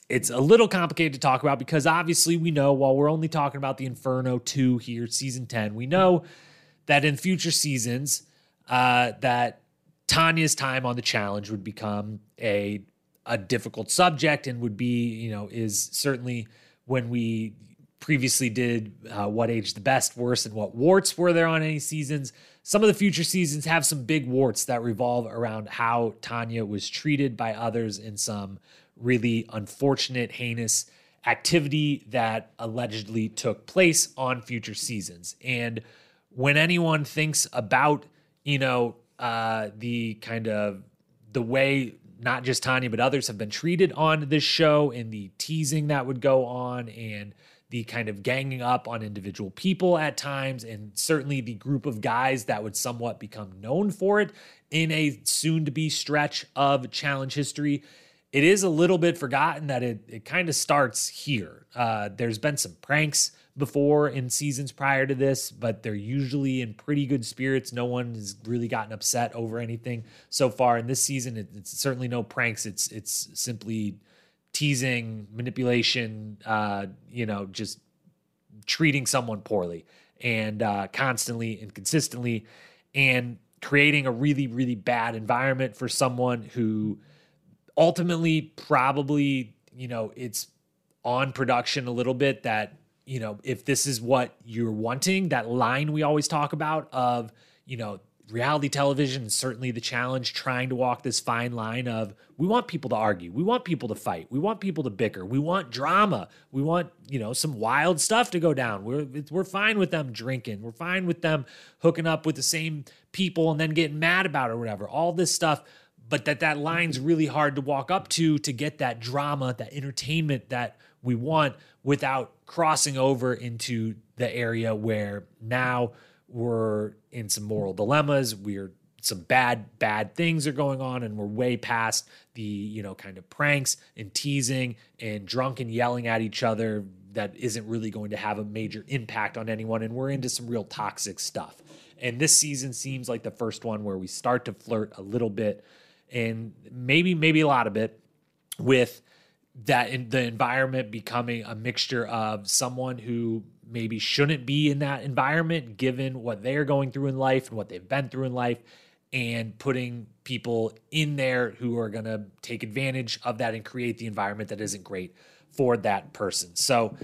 it's a little complicated to talk about because obviously we know while we're only talking about the inferno 2 here season 10 we know that in future seasons uh, that Tonya's time on the challenge would become a a difficult subject and would be you know is certainly when we previously did uh, what age the best worst and what warts were there on any seasons some of the future seasons have some big warts that revolve around how Tonya was treated by others in some really unfortunate, heinous activity that allegedly took place on future seasons. And when anyone thinks about, you know, uh, the kind of the way not just Tonya but others have been treated on this show and the teasing that would go on and the kind of ganging up on individual people at times, and certainly the group of guys that would somewhat become known for it in a soon to be stretch of challenge history. It is a little bit forgotten that it, it kind of starts here. Uh, there's been some pranks before in seasons prior to this, but they're usually in pretty good spirits. No one has really gotten upset over anything so far in this season. It, it's certainly no pranks. It's it's simply teasing, manipulation, uh, you know, just treating someone poorly and uh, constantly and consistently, and creating a really, really bad environment for someone who ultimately probably, you know, it's on production a little bit that, you know, if this is what you're wanting, that line we always talk about of, you know, reality television is certainly the challenge trying to walk this fine line of we want people to argue we want people to fight we want people to bicker we want drama we want you know some wild stuff to go down. We're we're fine with them drinking we're fine with them hooking up with the same people and then getting mad about it or whatever all this stuff but that that line's really hard to walk up to to get that drama that entertainment that we want without crossing over into the area where now we're in some moral dilemmas. We're some bad bad things are going on and we're way past the you know kind of pranks and teasing and drunk and yelling at each other that isn't really going to have a major impact on anyone and we're into some real toxic stuff and this season seems like the first one where we start to flirt a little bit and maybe maybe a lot of it with that in the environment becoming a mixture of someone who maybe shouldn't be in that environment given what they're going through in life and what they've been through in life and putting people in there who are going to take advantage of that and create the environment that isn't great for that person. So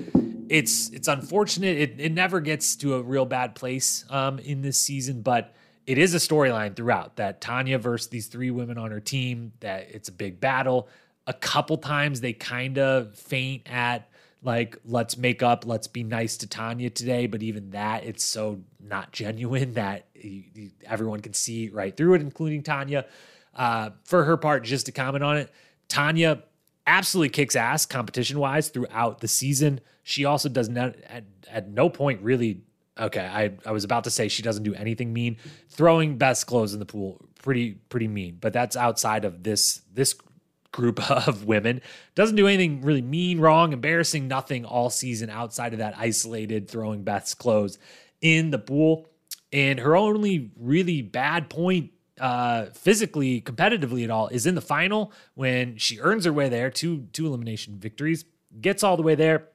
it's it's unfortunate. It, it never gets to a real bad place um, in this season, but it is a storyline throughout that Tonya versus these three women on her team. That it's a big battle. A couple times they kind of faint at like let's make up let's be nice to Tonya today. But even that it's so not genuine that everyone can see right through it including Tonya. Uh, for her part just to comment on it Tonya absolutely kicks ass competition wise throughout the season. She also does not at, at no point really okay I, I was about to say she doesn't do anything mean. Throwing best clothes in the pool pretty pretty mean. But that's outside of this this group of women. Doesn't do anything really mean, wrong, embarrassing, nothing all season outside of that isolated throwing Beth's clothes in the pool. And her only really bad point uh, physically, competitively at all is in the final when she earns her way there, two two elimination victories, gets all the way there,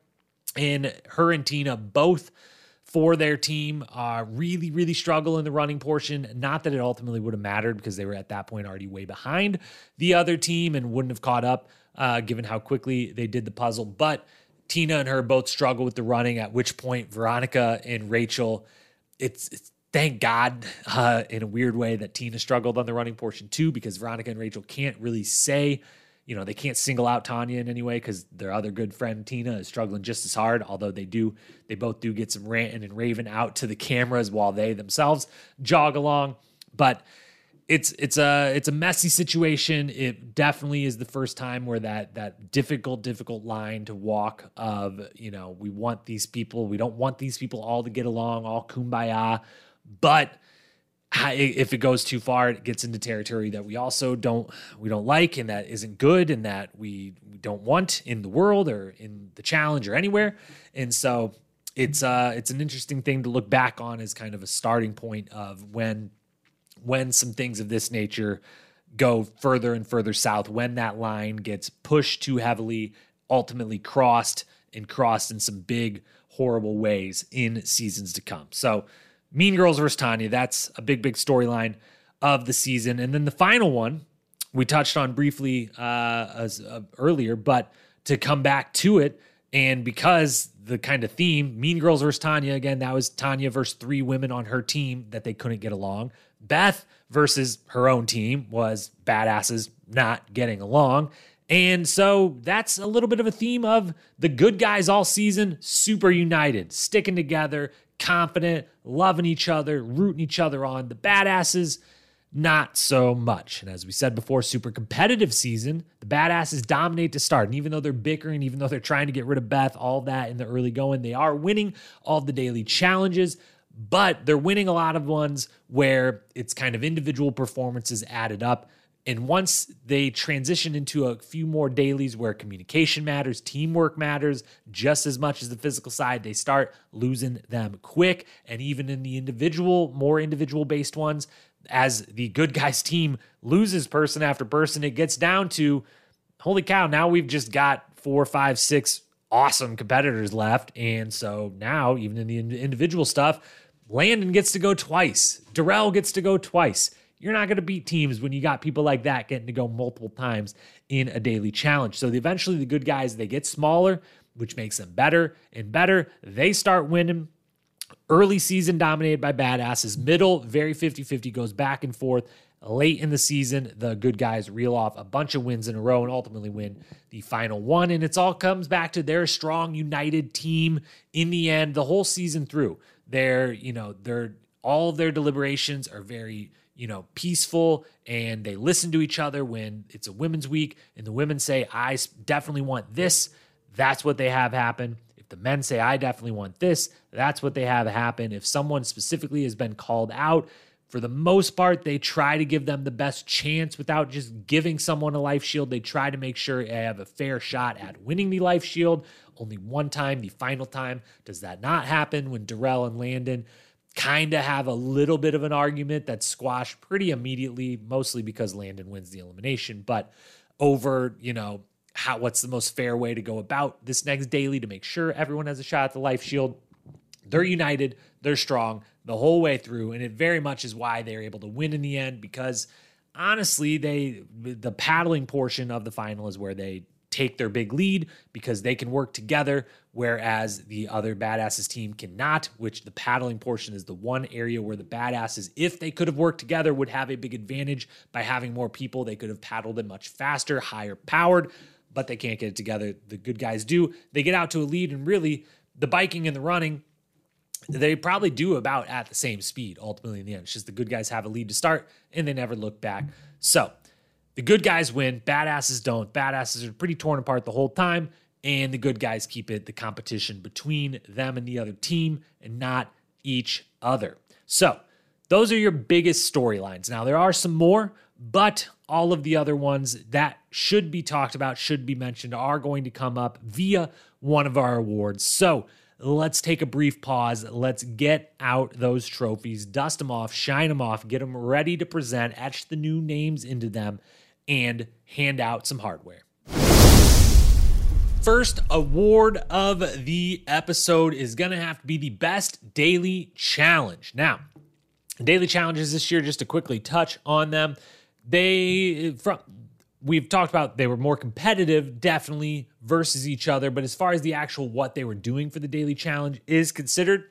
and her and Tina both for their team uh, really, really struggle in the running portion. Not that it ultimately would have mattered because they were at that point already way behind the other team and wouldn't have caught up uh, given how quickly they did the puzzle. But Tina and her both struggle with the running, at which point Veronica and Rachel, it's, it's thank God uh, in a weird way that Tina struggled on the running portion too, because Veronica and Rachel can't really say you know, they can't single out Tonya in any way because their other good friend Tina is struggling just as hard. Although they do, they both do get some ranting and raving out to the cameras while they themselves jog along. But it's it's a it's a messy situation. It definitely is the first time where that that difficult difficult line to walk of you know we want these people we don't want these people all to get along all kumbaya, but if it goes too far, it gets into territory that we also don't we don't like and that isn't good and that we, don't want in the world or in the challenge or anywhere. And so it's uh it's an interesting thing to look back on as kind of a starting point of when when some things of this nature go further and further south, when that line gets pushed too heavily, ultimately crossed and crossed in some big horrible ways in seasons to come. So Mean Girls versus Tonya. That's a big, big storyline of the season. And then the final one we touched on briefly uh, as, uh, earlier, but to come back to it, and because the kind of theme, Mean Girls versus Tonya, again, that was Tonya versus three women on her team that they couldn't get along. Beth versus her own team was badasses not getting along. And so that's a little bit of a theme of the good guys all season, super united, sticking together, confident, loving each other, rooting each other on. The badasses, not so much. And as we said before, super competitive season, the badasses dominate to start. And even though they're bickering, even though they're trying to get rid of Beth, all that in the early going, they are winning all the daily challenges. But they're winning a lot of ones where it's kind of individual performances added up. And once they transition into a few more dailies where communication matters, teamwork matters just as much as the physical side, they start losing them quick. And even in the individual, more individual based ones, as the good guys team loses person after person, it gets down to holy cow, now we've just got four, five, six awesome competitors left. And so now, even in the individual stuff, Landon gets to go twice, Darrell gets to go twice. You're not going to beat teams when you got people like that getting to go multiple times in a daily challenge. So eventually, the good guys they get smaller, which makes them better and better. They start winning. Early season dominated by badasses. Middle, very 50 50, goes back and forth. Late in the season, the good guys reel off a bunch of wins in a row and ultimately win the final one. And it's all comes back to their strong, united team in the end, the whole season through. They're, you know, they're all of their deliberations are very you know, peaceful and they listen to each other when it's a women's week and the women say, I definitely want this, that's what they have happen. If the men say, I definitely want this, that's what they have happen. If someone specifically has been called out, for the most part, they try to give them the best chance without just giving someone a life shield. They try to make sure they have a fair shot at winning the life shield. Only one time, the final time, does that not happen when Darrell and Landon kind of have a little bit of an argument that's squashed pretty immediately, mostly because Landon wins the elimination. But over, you know, how what's the most fair way to go about this next daily to make sure everyone has a shot at the life shield? They're united, they're strong the whole way through, and it very much is why they're able to win in the end because honestly, they the paddling portion of the final is where they take their big lead because they can work together, whereas the other badasses team cannot, which the paddling portion is the one area where the badasses, if they could have worked together, would have a big advantage by having more people. They could have paddled it much faster, higher powered, but they can't get it together. The good guys do. They get out to a lead, and really, the biking and the running they probably do about at the same speed ultimately in the end. It's just the good guys have a lead to start and they never look back. So the good guys win, badasses don't. Badasses are pretty torn apart the whole time, and the good guys keep it the competition between them and the other team and not each other. So, those are your biggest storylines. Now, there are some more, but all of the other ones that should be talked about, should be mentioned, are going to come up via one of our awards. So, let's take a brief pause. Let's get out those trophies, dust them off, shine them off, get them ready to present, etch the new names into them, and hand out some hardware. first award of the episode is going to have to be the best daily challenge. Now, daily challenges this year, just to quickly touch on them, they from we've talked about they were more competitive, definitely versus each other. But as far as the actual what they were doing for the daily challenge is considered,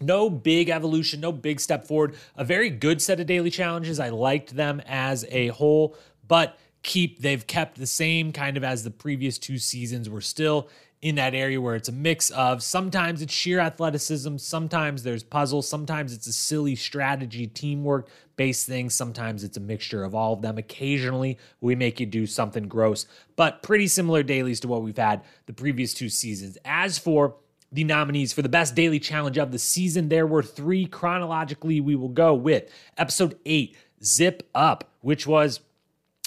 no big evolution, no big step forward. A very good set of daily challenges. I liked them as a whole, but keep they've kept the same kind of as the previous two seasons. We're still in that area where it's a mix of sometimes it's sheer athleticism, sometimes there's puzzles, sometimes it's a silly strategy, teamwork based thing, sometimes it's a mixture of all of them. Occasionally, we make you do something gross, but pretty similar dailies to what we've had the previous two seasons. As for the nominees for the best daily challenge of the season, there were three chronologically. We will go with episode eight, Zip Up, which was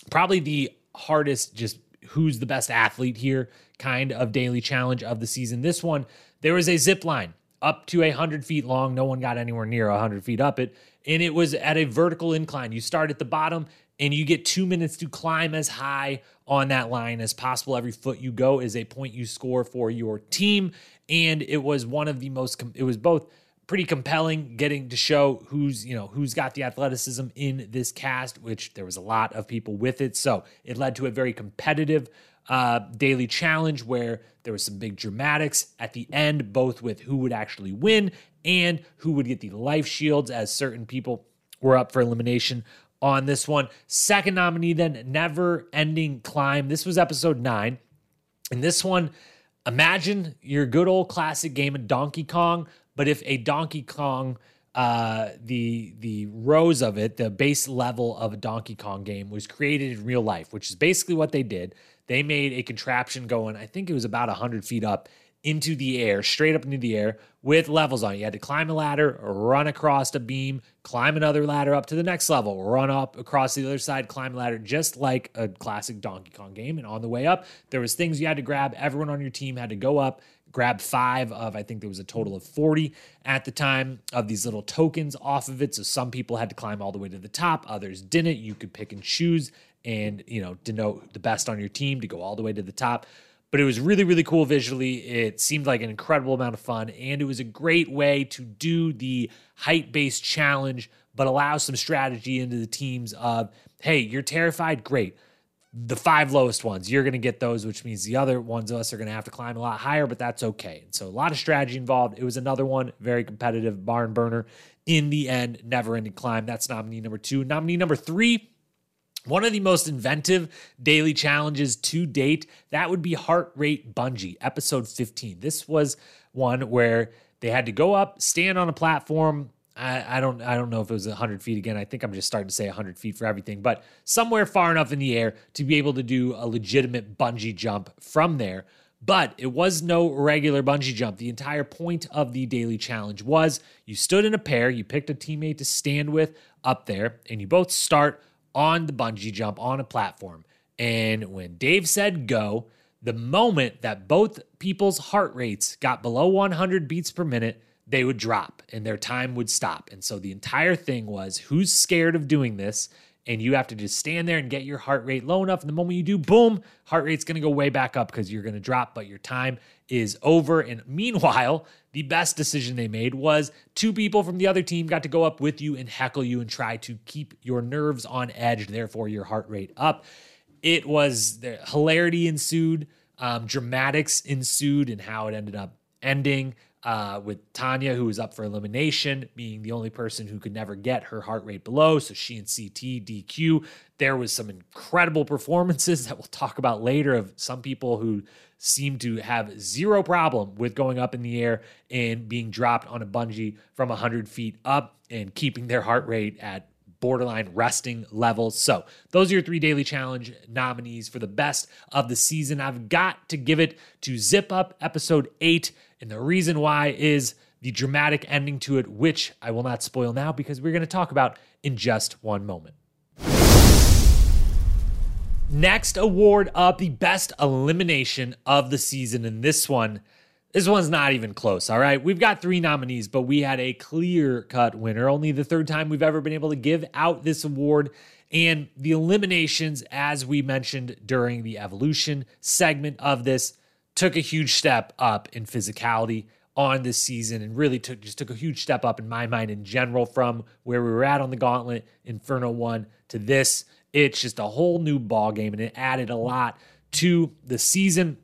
probably the hardest, just who's the best athlete here kind of daily challenge of the season. This one, there was a zip line up to a 100 feet long. No one got anywhere near 100 feet up it. And it was at a vertical incline. You start at the bottom and you get two minutes to climb as high on that line as possible. Every foot you go is a point you score for your team. And it was one of the most, it was both pretty compelling getting to show who's you know who's got the athleticism in this cast which there was a lot of people with it. So it led to a very competitive uh, daily challenge where there was some big dramatics at the end both with who would actually win and who would get the life shields as certain people were up for elimination on this one. Second nominee then never ending climb. This was episode 9 and this one imagine your good old classic game of donkey kong but if a Donkey Kong, uh, the the rows of it, the base level of a Donkey Kong game was created in real life, which is basically what they did. They made a contraption going, I think it was about 100 feet up into the air, straight up into the air with levels on it. You had to climb a ladder, run across a beam, climb another ladder up to the next level, run up across the other side, climb a ladder, just like a classic Donkey Kong game. And on the way up, there was things you had to grab. Everyone on your team had to go up, grab five of, I think there was a total of 40 at the time of these little tokens off of it. So some people had to climb all the way to the top, others didn't. You could pick and choose and, you know, denote the best on your team to go all the way to the top. But it was really, really cool visually. It seemed like an incredible amount of fun. And it was a great way to do the height based challenge, but allow some strategy into the teams of, hey, you're terrified? Great the five lowest ones. You're going to get those, which means the other ones of us are going to have to climb a lot higher, but that's okay. And so a lot of strategy involved. It was another one, very competitive barn burner. In the end, never ending climb. That's nominee number two. Nominee number three, one of the most inventive daily challenges to date, that would be Heart Rate Bungee, episode 15. This was one where they had to go up, stand on a platform, I, I don't I don't know if it was 100 feet again. I think I'm just starting to say 100 feet for everything, but somewhere far enough in the air to be able to do a legitimate bungee jump from there. But it was no regular bungee jump. The entire point of the daily challenge was you stood in a pair, you picked a teammate to stand with up there, and you both start on the bungee jump on a platform. And when Dave said go, the moment that both people's heart rates got below 100 beats per minute, they would drop and their time would stop. And so the entire thing was who's scared of doing this? And you have to just stand there and get your heart rate low enough. And the moment you do, boom, heart rate's gonna go way back up because you're gonna drop, but your time is over. And meanwhile, the best decision they made was two people from the other team got to go up with you and heckle you and try to keep your nerves on edge, therefore your heart rate up. It was the hilarity ensued, um, dramatics ensued, and how it ended up ending uh, with Tonya, who was up for elimination, being the only person who could never get her heart rate below. So she and CT DQ. There was some incredible performances that we'll talk about later of some people who seem to have zero problem with going up in the air and being dropped on a bungee from 100 feet up and keeping their heart rate at borderline resting levels. So, those are your three daily challenge nominees for the best of the season. I've got to give it to Zip Up episode 8 and the reason why is the dramatic ending to it, which I will not spoil now because we're going to talk about in just one moment. Next award up, the best elimination of the season. And this one, this one's not even close. All right. We've got three nominees, but we had a clear cut winner. Only the third time we've ever been able to give out this award. And the eliminations, as we mentioned during the evolution segment of this, took a huge step up in physicality on this season and really took just took a huge step up in my mind in general from where we were at on the gauntlet inferno 1 to this. It's just a whole new ball game and it added a lot to the season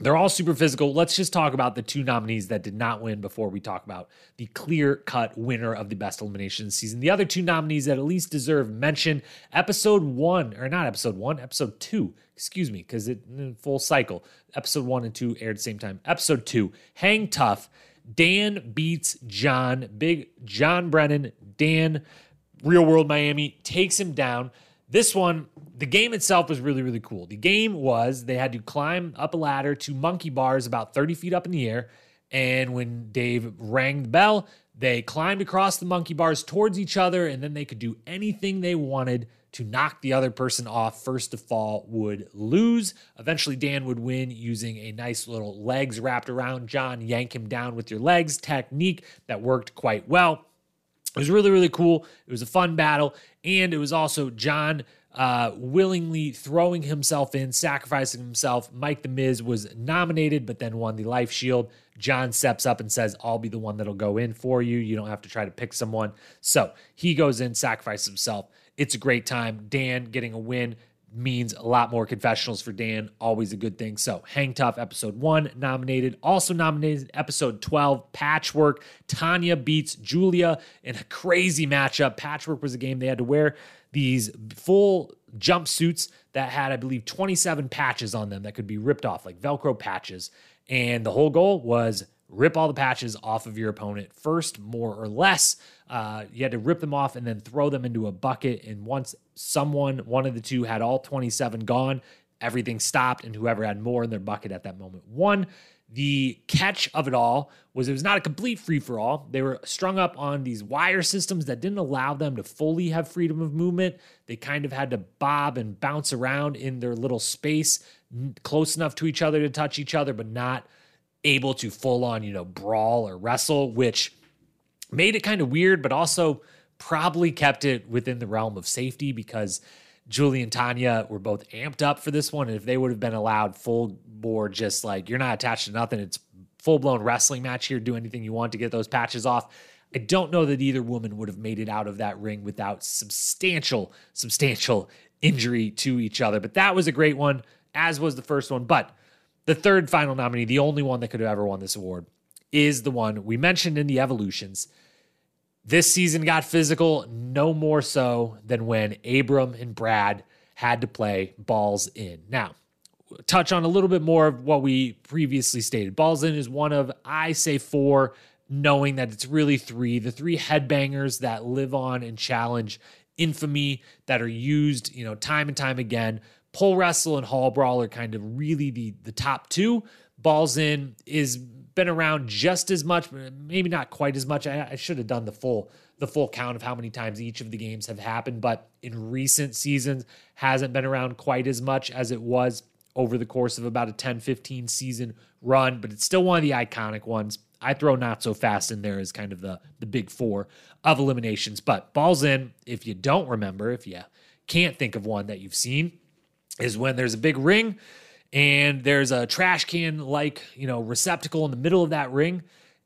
they're all super physical. Let's just talk about the two nominees that did not win before we talk about the clear cut winner of the best elimination season. The other two nominees that at least deserve mention episode one, or not episode one, episode two, excuse me, because it mm, full cycle. Episode one and two aired at the same time. Episode two, Hang Tough. Dan beats John. Big John Brennan. Dan, real world Miami, takes him down. This one, the game itself was really, really cool. The game was they had to climb up a ladder to monkey bars about 30 feet up in the air. And when Dave rang the bell, they climbed across the monkey bars towards each other, and then they could do anything they wanted to knock the other person off. First to fall would lose. Eventually, Dan would win using a nice little legs wrapped around John, yank him down with your legs technique that worked quite well. It was really, really cool. It was a fun battle. And it was also John uh, willingly throwing himself in, sacrificing himself. Mike the Miz was nominated, but then won the Life Shield. John steps up and says, I'll be the one that'll go in for you. You don't have to try to pick someone. So he goes in, sacrifices himself. It's a great time. Dan getting a win means a lot more confessionals for Dan. Always a good thing. So, Hang Tough, episode one, nominated. Also nominated, episode 12, Patchwork. Tonya beats Julie in a crazy matchup. Patchwork was a game they had to wear these full jumpsuits that had, I believe, 27 patches on them that could be ripped off, like Velcro patches. And the whole goal was rip all the patches off of your opponent first, more or less. Uh, you had to rip them off and then throw them into a bucket. And once someone, one of the two, had all 27 gone, everything stopped, and whoever had more in their bucket at that moment won. The catch of it all was it was not a complete free for all. They were strung up on these wire systems that didn't allow them to fully have freedom of movement. They kind of had to bob and bounce around in their little space, close enough to each other to touch each other, but not able to full on, you know, brawl or wrestle, which made it kind of weird, but also probably kept it within the realm of safety because Julie and Tonya were both amped up for this one. And if they would have been allowed full board, just like you're not attached to nothing, it's full blown wrestling match here, do anything you want to get those patches off. I don't know that either woman would have made it out of that ring without substantial, substantial injury to each other. But that was a great one, as was the first one. But the third final nominee, the only one that could have ever won this award, is the one we mentioned in the evolutions. This season got physical, no more so than when Abram and Brad had to play balls in. Now, touch on a little bit more of what we previously stated. Balls in is one of, I say, four, knowing that it's really three. The three headbangers that live on and challenge infamy that are used, you know, time and time again pole wrestle and hall brawl are kind of really the the top two. Balls in is been around just as much, maybe not quite as much. I, I should have done the full the full count of how many times each of the games have happened, but in recent seasons hasn't been around quite as much as it was over the course of about a 10 15 season run, but it's still one of the iconic ones. I throw not so fast in there as kind of the the big four of eliminations. But balls in, if you don't remember, if you can't think of one that you've seen, is when there's a big ring and there's a trash can like, you know, receptacle in the middle of that ring.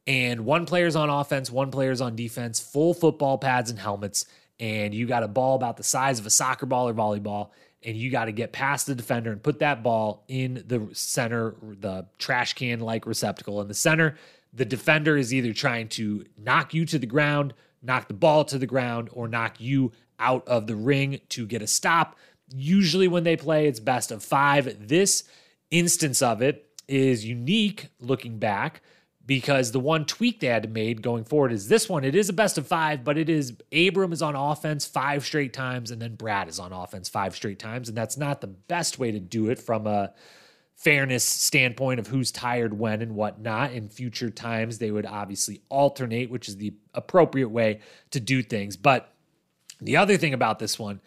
And one player's on offense, one player's on defense, full football pads and helmets. And you got a ball about the size of a soccer ball or volleyball. And you got to get past the defender and put that ball in the center the trash can like receptacle. In the center the defender is either trying to knock you to the ground knock the ball to the ground or knock you out of the ring to get a stop Usually, when they play, it's best of five. This instance of it is unique looking back because the one tweak they had made going forward is this one. It is a best of five, but it is Abram is on offense five straight times, and then Brad is on offense five straight times. And that's not the best way to do it from a fairness standpoint of who's tired when and whatnot. In future times, they would obviously alternate, which is the appropriate way to do things. But the other thing about this one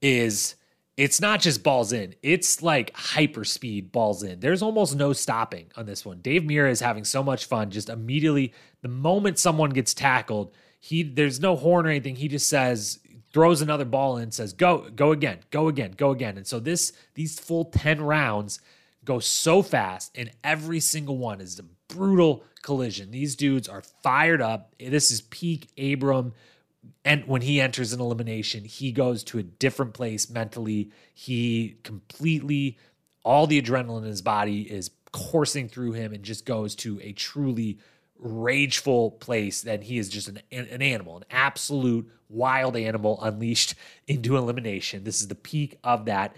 is it's not just balls in, it's like hyper speed balls in. There's almost no stopping on this one. Dave Mirra is having so much fun. Just immediately, the moment someone gets tackled, he there's no horn or anything. He just says, throws another ball in, says, go, go again, go again, go again. And so this these full 10 rounds go so fast, and every single one is a brutal collision. These dudes are fired up. This is peak Abram. And when he enters an elimination, he goes to a different place mentally. He completely, all the adrenaline in his body is coursing through him and just goes to a truly rageful place. Then he is just an, an animal, an absolute wild animal unleashed into elimination. This is the peak of that.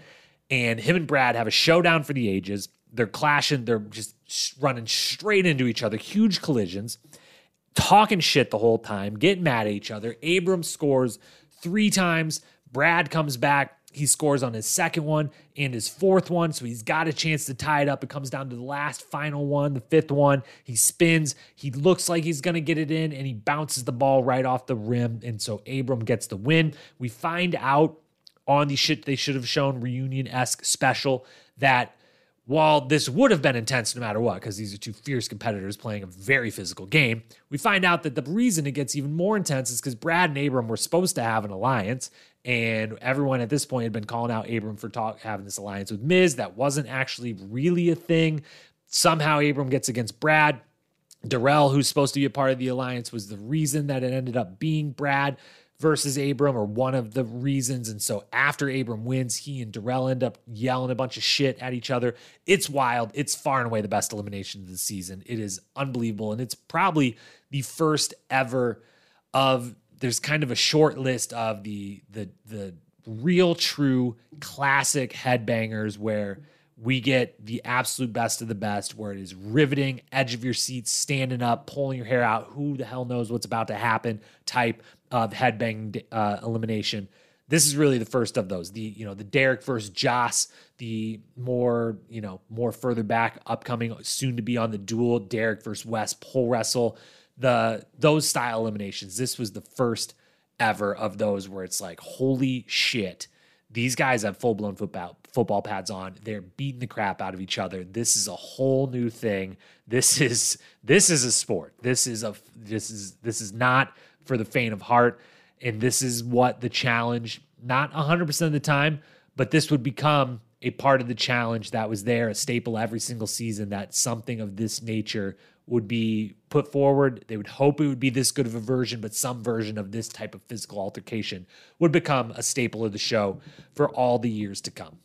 And him and Brad have a showdown for the ages. They're clashing, they're just running straight into each other, huge collisions, talking shit the whole time, getting mad at each other. Abram scores three times. Brad comes back. He scores on his second one and his fourth one. So he's got a chance to tie it up. It comes down to the last final one, the fifth one. He spins. He looks like he's going to get it in and he bounces the ball right off the rim. And so Abram gets the win. We find out on the shit they should have shown reunion esque special that while this would have been intense no matter what, because these are two fierce competitors playing a very physical game, we find out that the reason it gets even more intense is because Brad and Abram were supposed to have an alliance, and everyone at this point had been calling out Abram for talk, having this alliance with Miz. That wasn't actually really a thing. Somehow Abram gets against Brad. Darrell, who's supposed to be a part of the alliance, was the reason that it ended up being Brad versus Abram or one of the reasons. And so after Abram wins, he and Darrell end up yelling a bunch of shit at each other. It's wild. It's far and away the best elimination of the season. It is unbelievable. And it's probably the first ever of there's kind of a short list of the the the real true classic headbangers where we get the absolute best of the best where it is riveting edge of your seat standing up pulling your hair out who the hell knows what's about to happen type of headbang uh, elimination. This is really the first of those. The you know the Derrick versus Joss, the more you know more further back upcoming soon to be on the duel Derrick versus West pole wrestle. The those style eliminations. This was the first ever of those where it's like holy shit. These guys have full blown football football pads on. They're beating the crap out of each other. This is a whole new thing. This is this is a sport. This is a this is this is not for the faint of heart. And this is what the challenge, not 100% of the time, but this would become a part of the challenge that was there, a staple every single season, that something of this nature would be put forward. They would hope it would be this good of a version, but some version of this type of physical altercation would become a staple of the show for all the years to come.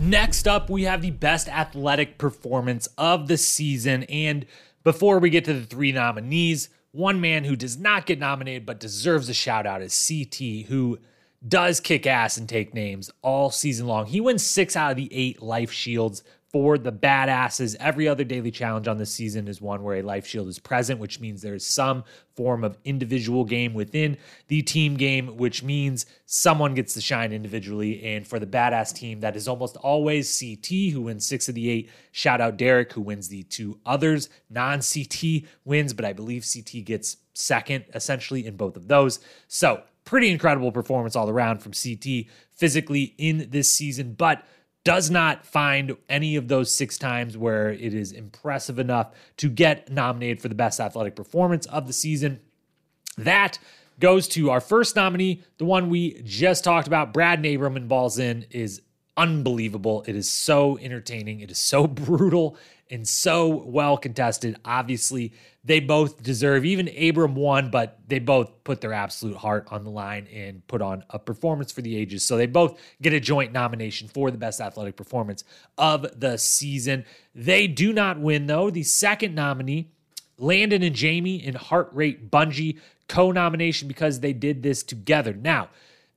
Next up, we have the best athletic performance of the season. And before we get to the three nominees, one man who does not get nominated but deserves a shout out is CT, who does kick ass and take names all season long. He wins six out of the eight life shields for the badasses. Every other daily challenge on this season is one where a life shield is present, which means there is some form of individual game within the team game, which means someone gets to shine individually. And for the badass team, that is almost always CT, who wins six of the eight. Shout out Derrick, who wins the two others. Non CT wins, but I believe CT gets second essentially in both of those. So, pretty incredible performance all around from CT physically in this season. But does not find any of those six times where it is impressive enough to get nominated for the best athletic performance of the season. That goes to our first nominee, the one we just talked about. Brad Abram balls in is unbelievable. It is so entertaining. It is so brutal and so well contested. Obviously, they both deserve, even Abram won, but they both put their absolute heart on the line and put on a performance for the ages. So they both get a joint nomination for the best athletic performance of the season. They do not win, though. The second nominee, Landon and Jamie in Heart Rate Bungee co nomination because they did this together. Now,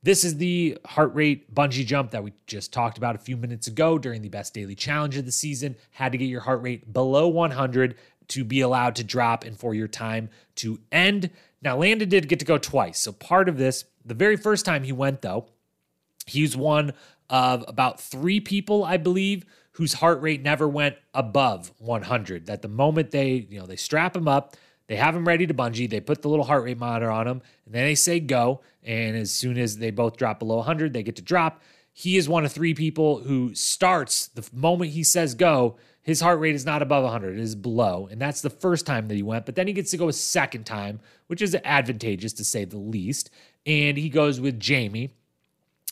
this is the heart rate bungee jump that we just talked about a few minutes ago during the best daily challenge of the season. Had to get your heart rate below 100 to be allowed to drop and for your time to end. Now, Landon did get to go twice. So, part of this, the very first time he went, though, he's one of about three people, I believe, whose heart rate never went above 100. That the moment they, you know, they strap him up, they have him ready to bungee. They put the little heart rate monitor on him, and then they say go. And as soon as they both drop below 100, they get to drop. He is one of three people who starts the moment he says go. His heart rate is not above 100, it is below. And that's the first time that he went. But then he gets to go a second time, which is advantageous to say the least. And he goes with Jamie.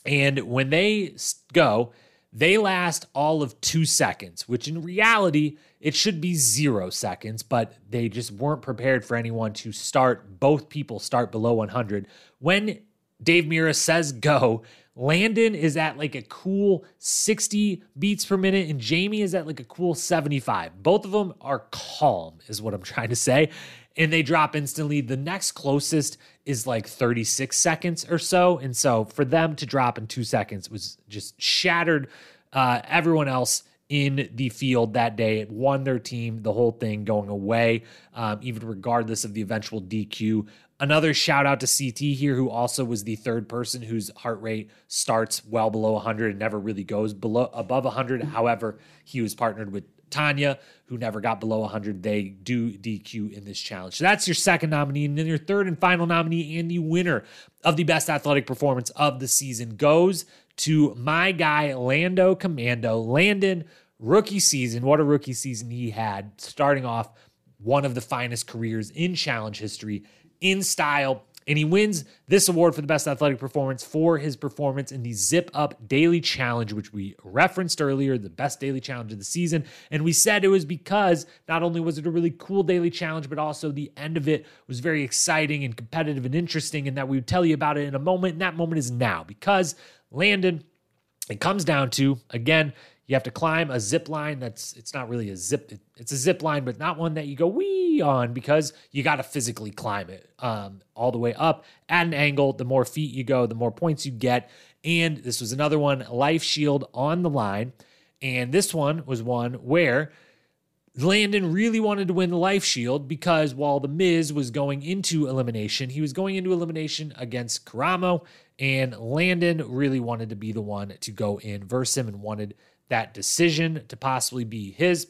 And when they go, They last all of two seconds, which in reality, it should be zero seconds, but they just weren't prepared for anyone to start. Both people start below 100. When Dave Mirra says go, Landon is at like a cool 60 beats per minute, and Jamie is at like a cool 75. Both of them are calm, is what I'm trying to say. And they drop instantly. The next closest is like 36 seconds or so. And so for them to drop in two seconds was just shattered uh, everyone else in the field that day. It won their team, the whole thing going away, um, even regardless of the eventual DQ. Another shout out to CT here, who also was the third person whose heart rate starts well below 100 and never really goes below above 100. Mm-hmm. However, he was partnered with Tonya, who never got below 100. They do DQ in this challenge. So that's your second nominee. And then your third and final nominee and the winner of the best athletic performance of the season goes to my guy, Lando Commando. Landon, rookie season. What a rookie season he had, starting off one of the finest careers in challenge history in style. And he wins this award for the best athletic performance for his performance in the Zip Up Daily Challenge, which we referenced earlier, the best daily challenge of the season. And we said it was because not only was it a really cool daily challenge, but also the end of it was very exciting and competitive and interesting, and that we would tell you about it in a moment. And that moment is now because Landon, it comes down to, again, you have to climb a zip line that's it's not really a zip it's a zip line but not one that you go wee on because you got to physically climb it um, all the way up at an angle. The more feet you go the more points you get. And this was another one life shield on the line. And this one was one where Landon really wanted to win the life shield because while the Miz was going into elimination, he was going into elimination against Karamo, and Landon really wanted to be the one to go in versus him and wanted that decision to possibly be his.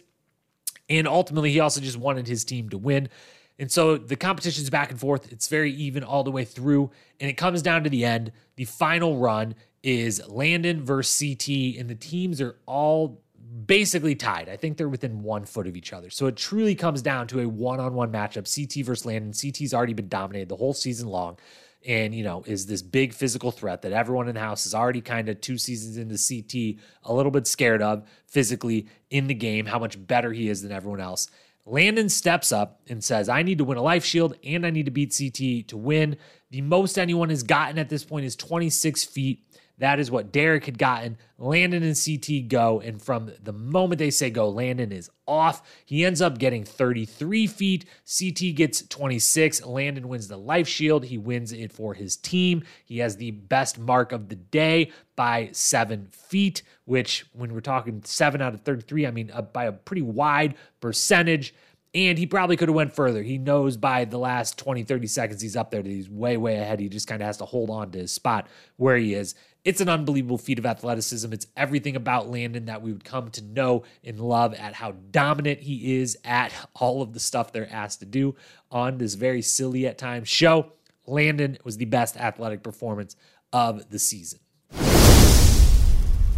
And ultimately, he also just wanted his team to win. And so the competition's back and forth. It's very even all the way through. And it comes down to the end. The final run is Landon versus CT, and the teams are all basically tied. I think they're within one foot of each other. So it truly comes down to a one on one matchup CT versus Landon. CT's already been dominated the whole season long and you know is this big physical threat that everyone in the house is already kind of two seasons into CT a little bit scared of physically in the game how much better he is than everyone else. Landon steps up and says, "I need to win a life shield and I need to beat CT to win." The most anyone has gotten at this point is 26 feet. That is what Derrick had gotten. Landon and CT go. And from the moment they say go, Landon is off. He ends up getting 33 feet. CT gets 26. Landon wins the life shield. He wins it for his team. He has the best mark of the day by seven feet, which, when we're talking seven out of 33, I mean, uh, by a pretty wide percentage and he probably could have went further. He knows by the last 20, 30 seconds he's up there that he's way, way ahead. He just kind of has to hold on to his spot where he is. It's an unbelievable feat of athleticism. It's everything about Landon that we would come to know and love at how dominant he is at all of the stuff they're asked to do on this very silly at times show. Landon was the best athletic performance of the season.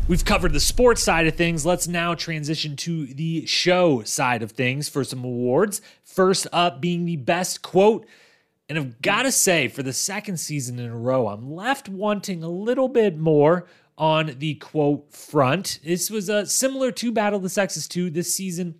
We've covered the sports side of things. Let's now transition to the show side of things for some awards. First up being the best quote. And I've got to say, for the second season in a row, I'm left wanting a little bit more on the quote front. This was a uh, similar to Battle of the Sexes 2 this season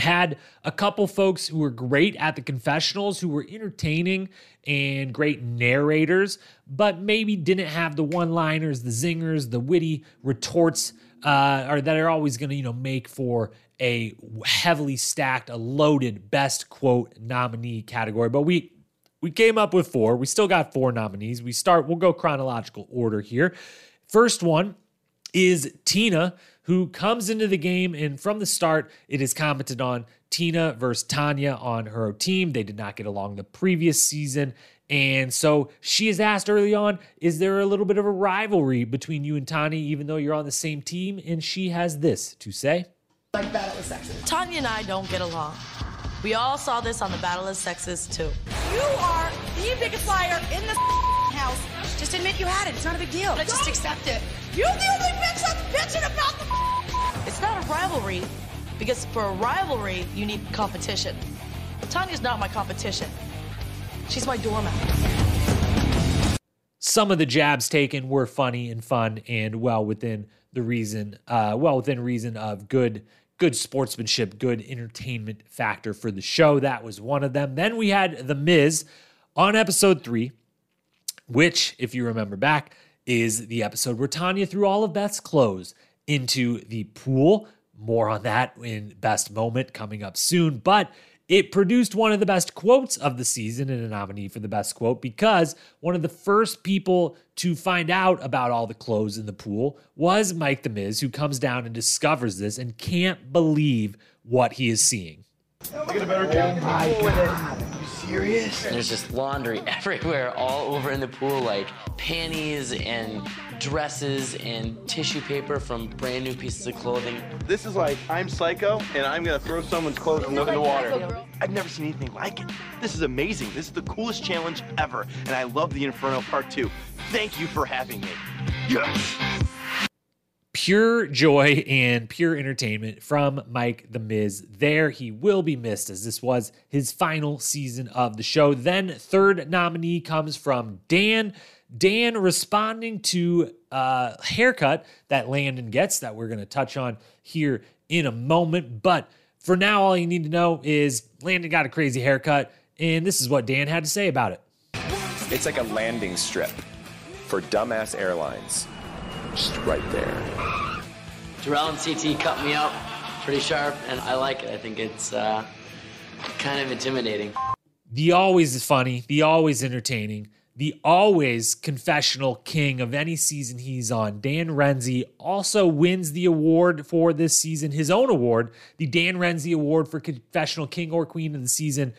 had a couple folks who were great at the confessionals, who were entertaining and great narrators, but maybe didn't have the one-liners, the zingers, the witty retorts, uh, or that are always going to you know make for a heavily stacked, a loaded best quote nominee category. But we we came up with four. We still got four nominees. We start. We'll go chronological order here. First one is Tina who comes into the game and from the start it is commented on Tina versus Tonya on her team. They did not get along the previous season. And so she is asked early on, is there a little bit of a rivalry between you and Tonya, even though you're on the same team? And she has this to say. Like Battle of Sexes. Tonya and I don't get along. We all saw this on the Battle of Sexes too. You are the biggest liar in the house. Just admit you had it. It's not a big deal. Let's just accept it. You're the only bitch that's bitching about the. It's not a rivalry, because for a rivalry you need competition. Tonya's not my competition. She's my doormat. Some of the jabs taken were funny and fun and well within the reason, uh, well, within reason of good good sportsmanship, good entertainment factor for the show. That was one of them. Then we had The Miz on episode three, which, if you remember back, is the episode where Tonya threw all of Beth's clothes into the pool. More on that in best moment coming up soon. But it produced one of the best quotes of the season and a nominee for the best quote because one of the first people to find out about all the clothes in the pool was Mike the Miz, who comes down and discovers this and can't believe what he is seeing. Look at a better oh my God. Are you serious? There's just laundry everywhere, all over in the pool, like panties and dresses and tissue paper from brand new pieces of clothing. This is like I'm psycho and I'm gonna throw someone's clothes in the, in the water. I've never seen anything like it. This is amazing. This is the coolest challenge ever, and I love the Inferno Part 2. Thank you for having me. Yes! Pure joy and pure entertainment from Mike the Miz. There, he will be missed as this was his final season of the show. Then, third nominee comes from Dan. Dan responding to a haircut that Landon gets that we're going to touch on here in a moment. But for now, all you need to know is Landon got a crazy haircut, and this is what Dan had to say about it. It's like a landing strip for dumbass airlines. Just right there. Terrell and CT cut me up pretty sharp, and I like it. I think it's uh, kind of intimidating. The always funny, the always entertaining the always confessional king of any season he's on, Dan Renzi, also wins the award for this season, his own award, the Dan Renzi Award for Confessional King or Queen of the Season.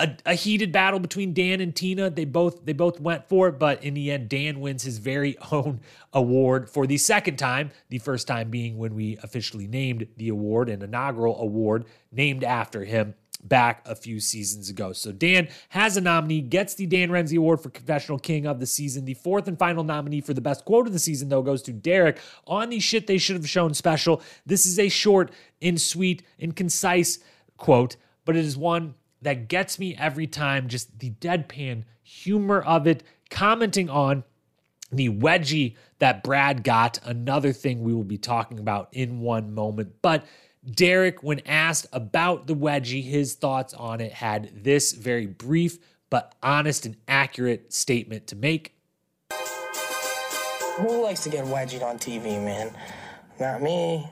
A, a, heated battle between Dan and Tina. They both they both went for it, but in the end, Dan wins his very own award for the second time. The first time being when we officially named the award, an inaugural award named after him back a few seasons ago. So Dan has a nominee, gets the Dan Renzi Award for Confessional King of the season. The fourth and final nominee for the best quote of the season, though, goes to Derrick on the shit they should have shown special. This is a short and sweet and concise quote, but it is one that gets me every time. Just the deadpan humor of it, commenting on the wedgie that Brad got, another thing we will be talking about in one moment. But Derrick, when asked about the wedgie, his thoughts on it had this very brief but honest and accurate statement to make. Who likes to get wedgied on TV, man? Not me.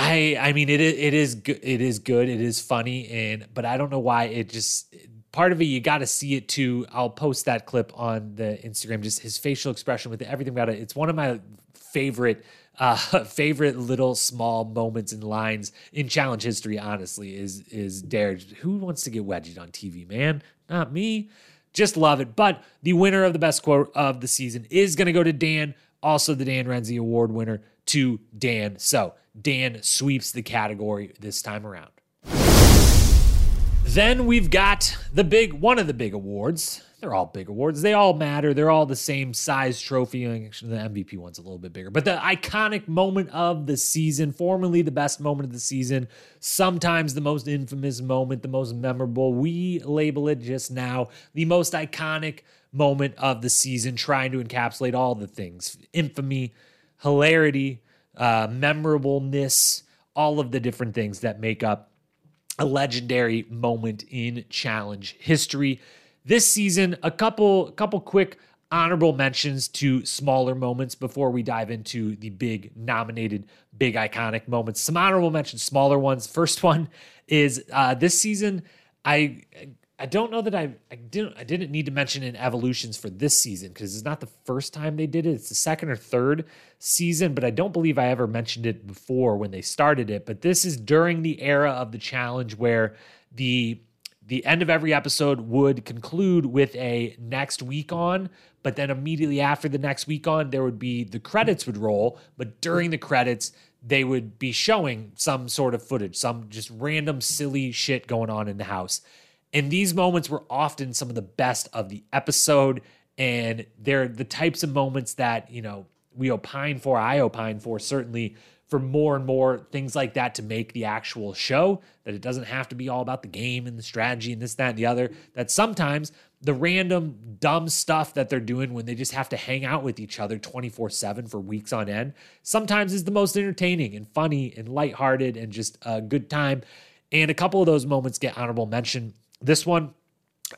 I I mean it it is good it is good it is funny and but I don't know why it just part of it you got to see it too. I'll post that clip on the Instagram. Just his facial expression with everything about it. It's one of my favorite uh, favorite little small moments and lines in challenge history. Honestly, is is Dare. Who wants to get wedged on TV, man? Not me. Just love it. But the winner of the best quote of the season is going to go to Dan. Also, the Dan Renzi Award winner to Dan. So Dan sweeps the category this time around. Then we've got the big one of the big awards, they're all big awards. They all matter. They're all the same size trophy. Actually, the MVP one's a little bit bigger. But the iconic moment of the season, formerly the best moment of the season, sometimes the most infamous moment, the most memorable. We label it just now the most iconic moment of the season, trying to encapsulate all the things infamy, hilarity, uh, memorableness, all of the different things that make up a legendary moment in challenge history. This season, a couple couple quick honorable mentions to smaller moments before we dive into the big nominated, big iconic moments. Some honorable mentions, smaller ones. First one is uh, this season. I I don't know that I I didn't I didn't need to mention in evolutions for this season because it's not the first time they did it. It's the second or third season, but I don't believe I ever mentioned it before when they started it. But this is during the era of the challenge where the the end of every episode would conclude with a next week on, but then immediately after the next week on, there would be the credits would roll. But during the credits, they would be showing some sort of footage, some just random silly shit going on in the house. And these moments were often some of the best of the episode. And they're the types of moments that, you know, we opine for, I opine for, certainly for more and more things like that to make the actual show, that it doesn't have to be all about the game and the strategy and this, that, and the other. That sometimes the random dumb stuff that they're doing when they just have to hang out with each other 24 7 for weeks on end sometimes is the most entertaining and funny and lighthearted and just a good time. And a couple of those moments get honorable mention. This one,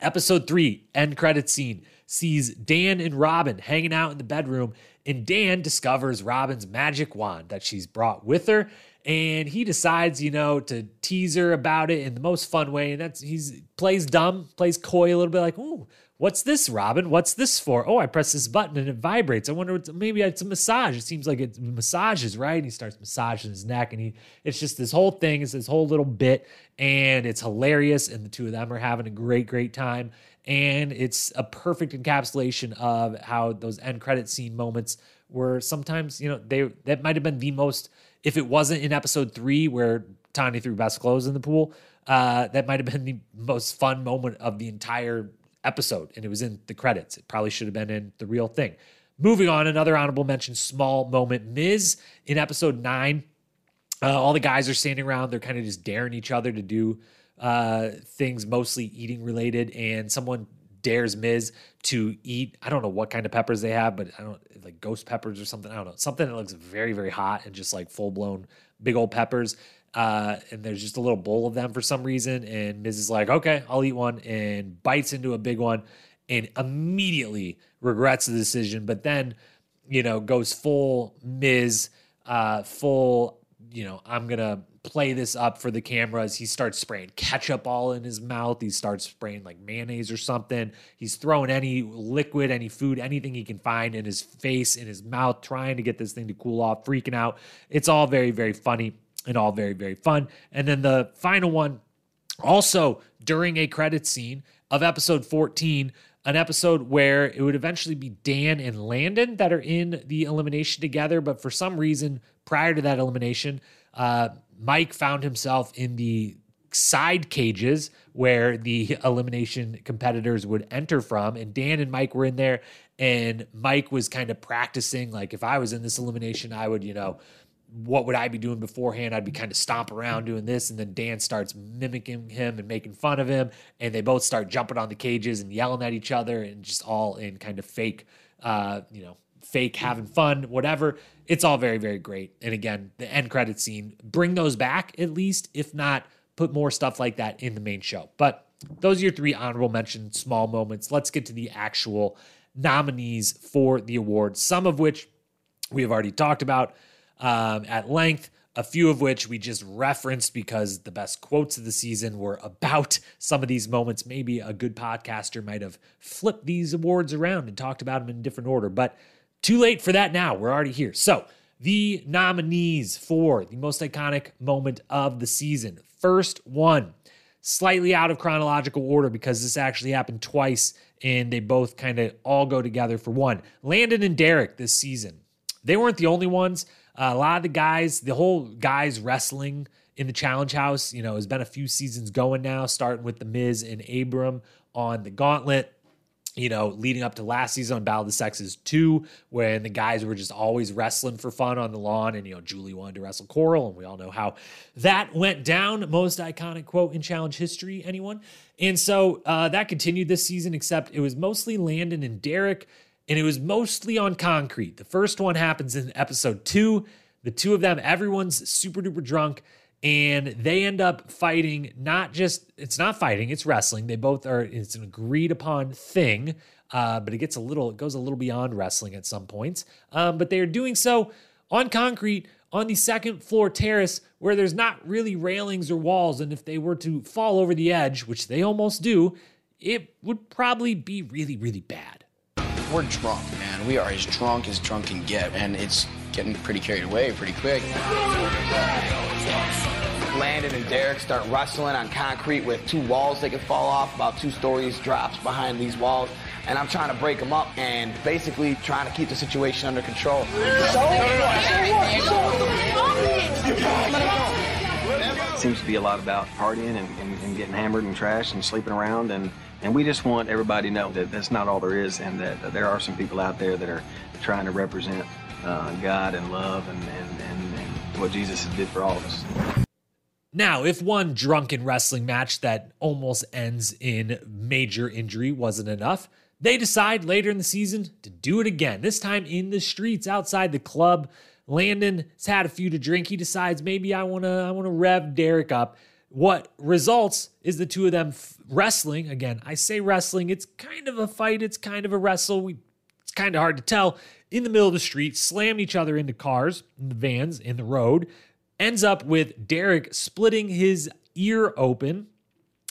episode three, end credit scene, sees Dan and Robin hanging out in the bedroom, and Dan discovers Robin's magic wand that she's brought with her and he decides, you know, to tease her about it in the most fun way. And that's he's plays dumb, plays coy a little bit, like, "Oh, what's this, Robin? What's this for? Oh, I press this button and it vibrates. I wonder, what's, maybe it's a massage. It seems like it massages, right?" And he starts massaging his neck, and he it's just this whole thing. It's this whole little bit, and it's hilarious. And the two of them are having a great, great time. And it's a perfect encapsulation of how those end credit scene moments were sometimes, you know, they that might have been the most if it wasn't in episode three where Tonya threw best clothes in the pool, uh, that might have been the most fun moment of the entire episode. And it was in the credits. It probably should have been in the real thing. Moving on, another honorable mention, small moment. Miz in episode nine, uh, all the guys are standing around. They're kind of just daring each other to do uh, things mostly eating related. And someone dares Miz to eat. I don't know what kind of peppers they have, but I don't like ghost peppers or something. I don't know. Something that looks very, very hot and just like full blown big old peppers. Uh, and there's just a little bowl of them for some reason. And Miz is like, okay, I'll eat one and bites into a big one and immediately regrets the decision, but then, you know, goes full Miz, uh, full, you know, I'm going to play this up for the cameras. He starts spraying ketchup all in his mouth. He starts spraying like mayonnaise or something. He's throwing any liquid, any food, anything he can find in his face, in his mouth, trying to get this thing to cool off, freaking out. It's all very, very funny and all very, very fun. And then the final one, also during a credit scene of episode 14, an episode where it would eventually be Dan and Landon that are in the elimination together. But for some reason, prior to that elimination, uh, Mike found himself in the side cages where the elimination competitors would enter from. And Dan and Mike were in there. And Mike was kind of practicing, like, if I was in this elimination, I would, you know, what would I be doing beforehand? I'd be kind of stomp around doing this. And then Dan starts mimicking him and making fun of him. And they both start jumping on the cages and yelling at each other and just all in kind of fake, uh, you know, fake having fun, whatever. It's all very, very great. And again, the end credit scene, bring those back at least, if not, put more stuff like that in the main show. But those are your three honorable mention small moments. Let's get to the actual nominees for the award, some of which we have already talked about um, at length. A few of which we just referenced because the best quotes of the season were about some of these moments. Maybe a good podcaster might have flipped these awards around and talked about them in a different order. But too late for that now. We're already here. So, the nominees for the most iconic moment of the season. First one, slightly out of chronological order because this actually happened twice and they both kind of all go together for one. Landon and Derrick this season. They weren't the only ones. A lot of the guys, the whole guys wrestling in the Challenge House, you know, has been a few seasons going now, starting with The Miz and Abram on the Gauntlet you know, leading up to last season on Battle of the Sexes 2, when the guys were just always wrestling for fun on the lawn, and, you know, Julie wanted to wrestle Coral, and we all know how that went down. Most iconic quote in challenge history, anyone? And so uh, that continued this season, except it was mostly Landon and Derrick, and it was mostly on concrete. The first one happens in episode two. The two of them, everyone's super duper drunk and they end up fighting not just it's not fighting it's wrestling they both are it's an agreed upon thing uh, but it gets a little it goes a little beyond wrestling at some points um, but they are doing so on concrete on the second floor terrace where there's not really railings or walls and if they were to fall over the edge which they almost do it would probably be really really bad we're drunk man we are as drunk as drunk can get and it's getting pretty carried away pretty quick Landon and Derrick start wrestling on concrete with two walls they can fall off, about two stories drops behind these walls. And I'm trying to break them up and basically trying to keep the situation under control. It seems to be a lot about partying and, and, and getting hammered and trashed and sleeping around. And, and we just want everybody to know that that's not all there is and that, there are some people out there that are trying to represent uh, God and love and, and, and, and what Jesus did for all of us. Now, if one drunken wrestling match that almost ends in major injury wasn't enough, they decide later in the season to do it again, this time in the streets outside the club. Landon has had a few to drink. He decides maybe I want to I want to rev Derrick up. What results is the two of them f- wrestling. Again, I say wrestling, it's kind of a fight, it's kind of a wrestle. We, it's kind of hard to tell. In the middle of the street, slam each other into cars, in the vans, in the road. Ends up with Derrick splitting his ear open,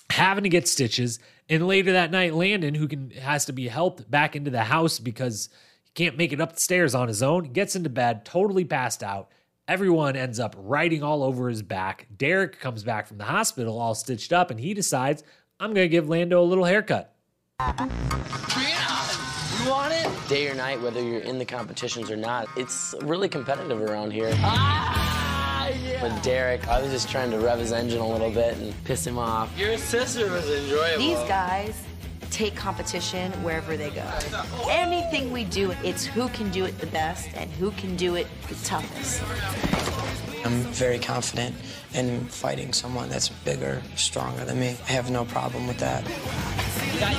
having to get stitches. And later that night, Landon, who can has to be helped back into the house because he can't make it up the stairs on his own, gets into bed, totally passed out. Everyone ends up riding all over his back. Derrick comes back from the hospital all stitched up, and he decides, I'm going to give Lando a little haircut. You want it? Day or night, whether you're in the competitions or not, it's really competitive around here. Ah, With Derrick, I was just trying to rev his engine a little bit and piss him off. Your sister was enjoyable. These guys take competition wherever they go. Anything we do, it's who can do it the best and who can do it the toughest. I'm very confident in fighting someone that's bigger, stronger than me. I have no problem with that. There you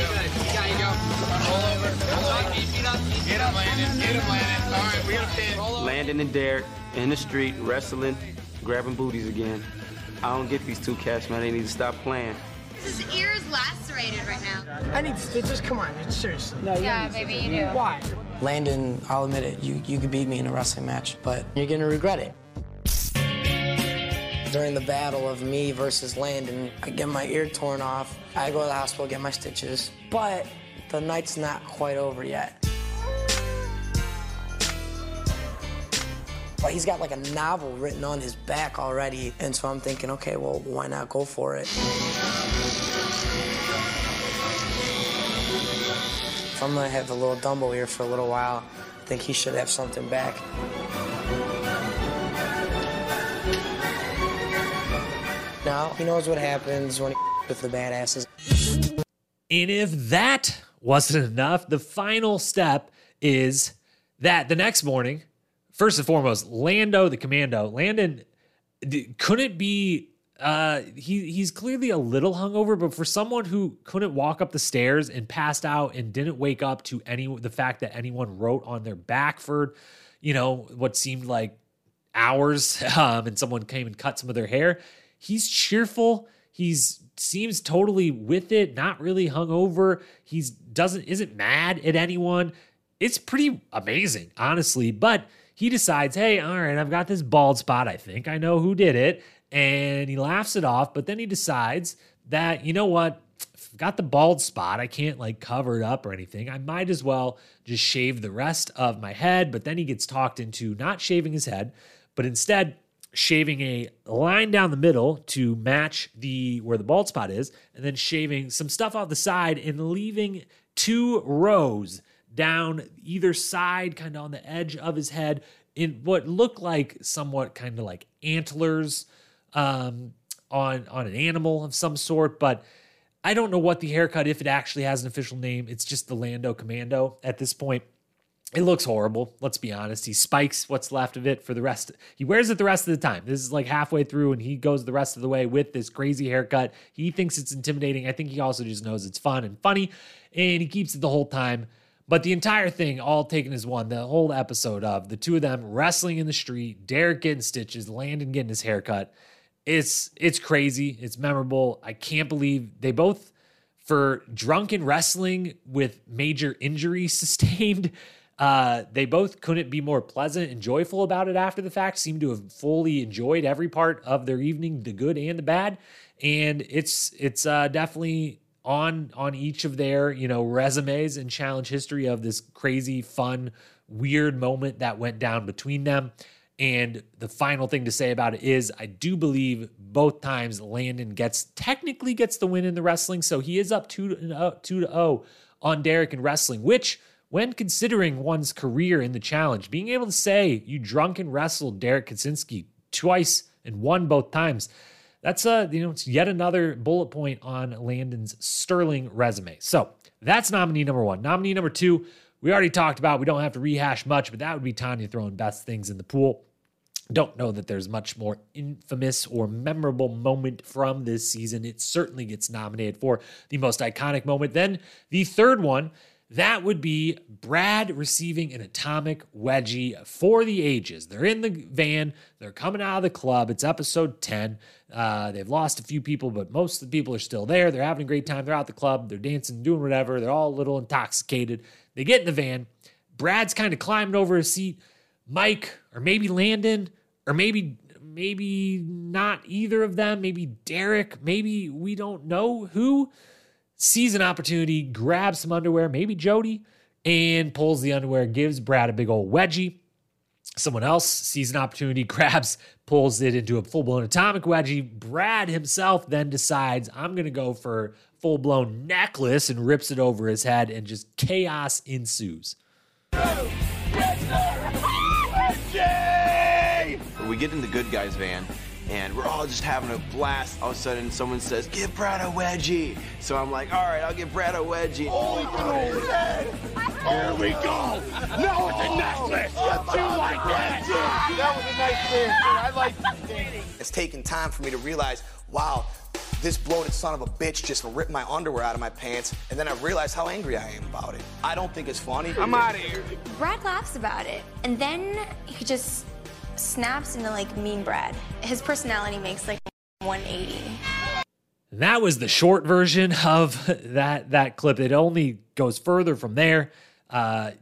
go. There you go. Roll over. Get him, Landon. Get him, Landon. All right, we got a pin. Landon and Derrick in the street wrestling, grabbing booties again. I don't get these two cats, man. They need to stop playing. His ear is lacerated right now. I need stitches. Come on, seriously. No, Yeah, maybe you do. Why? Landon, I'll admit it. You you could beat me in a wrestling match, but you're gonna regret it. During the battle of me versus Landon, I get my ear torn off. I go to the hospital, get my stitches, but the night's not quite over yet. But he's got like a novel written on his back already, and so I'm thinking, okay, well, why not go for it? If I'm gonna have the little Dumbo here for a little while, I think he should have something back. Now he knows what happens when he with the badasses. And if that wasn't enough, the final step is that the next morning, first and foremost, Lando the commando, Landon couldn't be uh he he's clearly a little hungover, but for someone who couldn't walk up the stairs and passed out and didn't wake up to any the fact that anyone wrote on their back for, you know, what seemed like hours um, and someone came and cut some of their hair. He's cheerful. He's seems totally with it, not really hungover. He's doesn't isn't mad at anyone. It's pretty amazing, honestly. But he decides, hey, all right, I've got this bald spot. I think I know who did it. And he laughs it off, but then he decides that, you know what? I've got the bald spot. I can't like cover it up or anything. I might as well just shave the rest of my head. But then he gets talked into not shaving his head, but instead shaving a line down the middle to match the where the bald spot is, and then shaving some stuff off the side and leaving two rows down either side, kind of on the edge of his head, in what looked like somewhat kind of like antlers um, on on an animal of some sort, but. I don't know what the haircut, if it actually has an official name. It's just the Lando Commando at this point. It looks horrible. Let's be honest. He spikes what's left of it for the rest. He wears it the rest of the time. This is like halfway through, and he goes the rest of the way with this crazy haircut. He thinks it's intimidating. I think he also just knows it's fun and funny, and he keeps it the whole time. But the entire thing, all taken as one, the whole episode of the two of them wrestling in the street, Derrick getting stitches, Landon getting his haircut. It's it's crazy. It's memorable. I can't believe they both for drunken wrestling with major injury sustained. Uh, they both couldn't be more pleasant and joyful about it after the fact. Seem to have fully enjoyed every part of their evening, the good and the bad. And it's it's uh, definitely on on each of their you know resumes and challenge history of this crazy, fun, weird moment that went down between them. And the final thing to say about it is, I do believe both times Landon gets technically gets the win in the wrestling, so he is up two to uh, two to zero on Derrick in wrestling, which when considering one's career in the challenge, being able to say you drunken wrestled Derrick Kosinski twice and won both times, that's a you know it's yet another bullet point on Landon's sterling resume. So that's nominee number one. Nominee number two, we already talked about. We don't have to rehash much, but that would be Tonya throwing best things in the pool. Don't know that there's much more infamous or memorable moment from this season. It certainly gets nominated for the most iconic moment. Then the third one, that would be Brad receiving an atomic wedgie for the ages. They're in the van, they're coming out of the club. It's episode 10. Uh, they've lost a few people, but most of the people are still there. They're having a great time. They're out the club, they're dancing, doing whatever. They're all a little intoxicated. They get in the van. Brad's kind of climbing over his seat. Mike, or maybe Landon, or maybe maybe not either of them, maybe Derrick, maybe we don't know who sees an opportunity, grabs some underwear, maybe Jodi, and pulls the underwear, gives Brad a big old wedgie. Someone else sees an opportunity, grabs, pulls it into a full blown atomic wedgie. Brad himself then decides, I'm going to go for full blown necklace and rips it over his head, and just chaos ensues. We get in the good guys van and we're all just having a blast. All of a sudden, someone says, "Give Brad a wedgie." So I'm like, "All right, I'll give Brad a wedgie." Holy Here we go. Now it's a necklace. You like that? That was a nice thing. I like It's taken time for me to realize, wow, this bloated son of a bitch just ripped my underwear out of my pants, and then I realized how angry I am about it. I don't think it's funny. I'm out of here. Brad laughs about it, and then he just snaps into like mean Brad. His personality makes like 180. That was the short version of that that clip. It only goes further from there. Uh,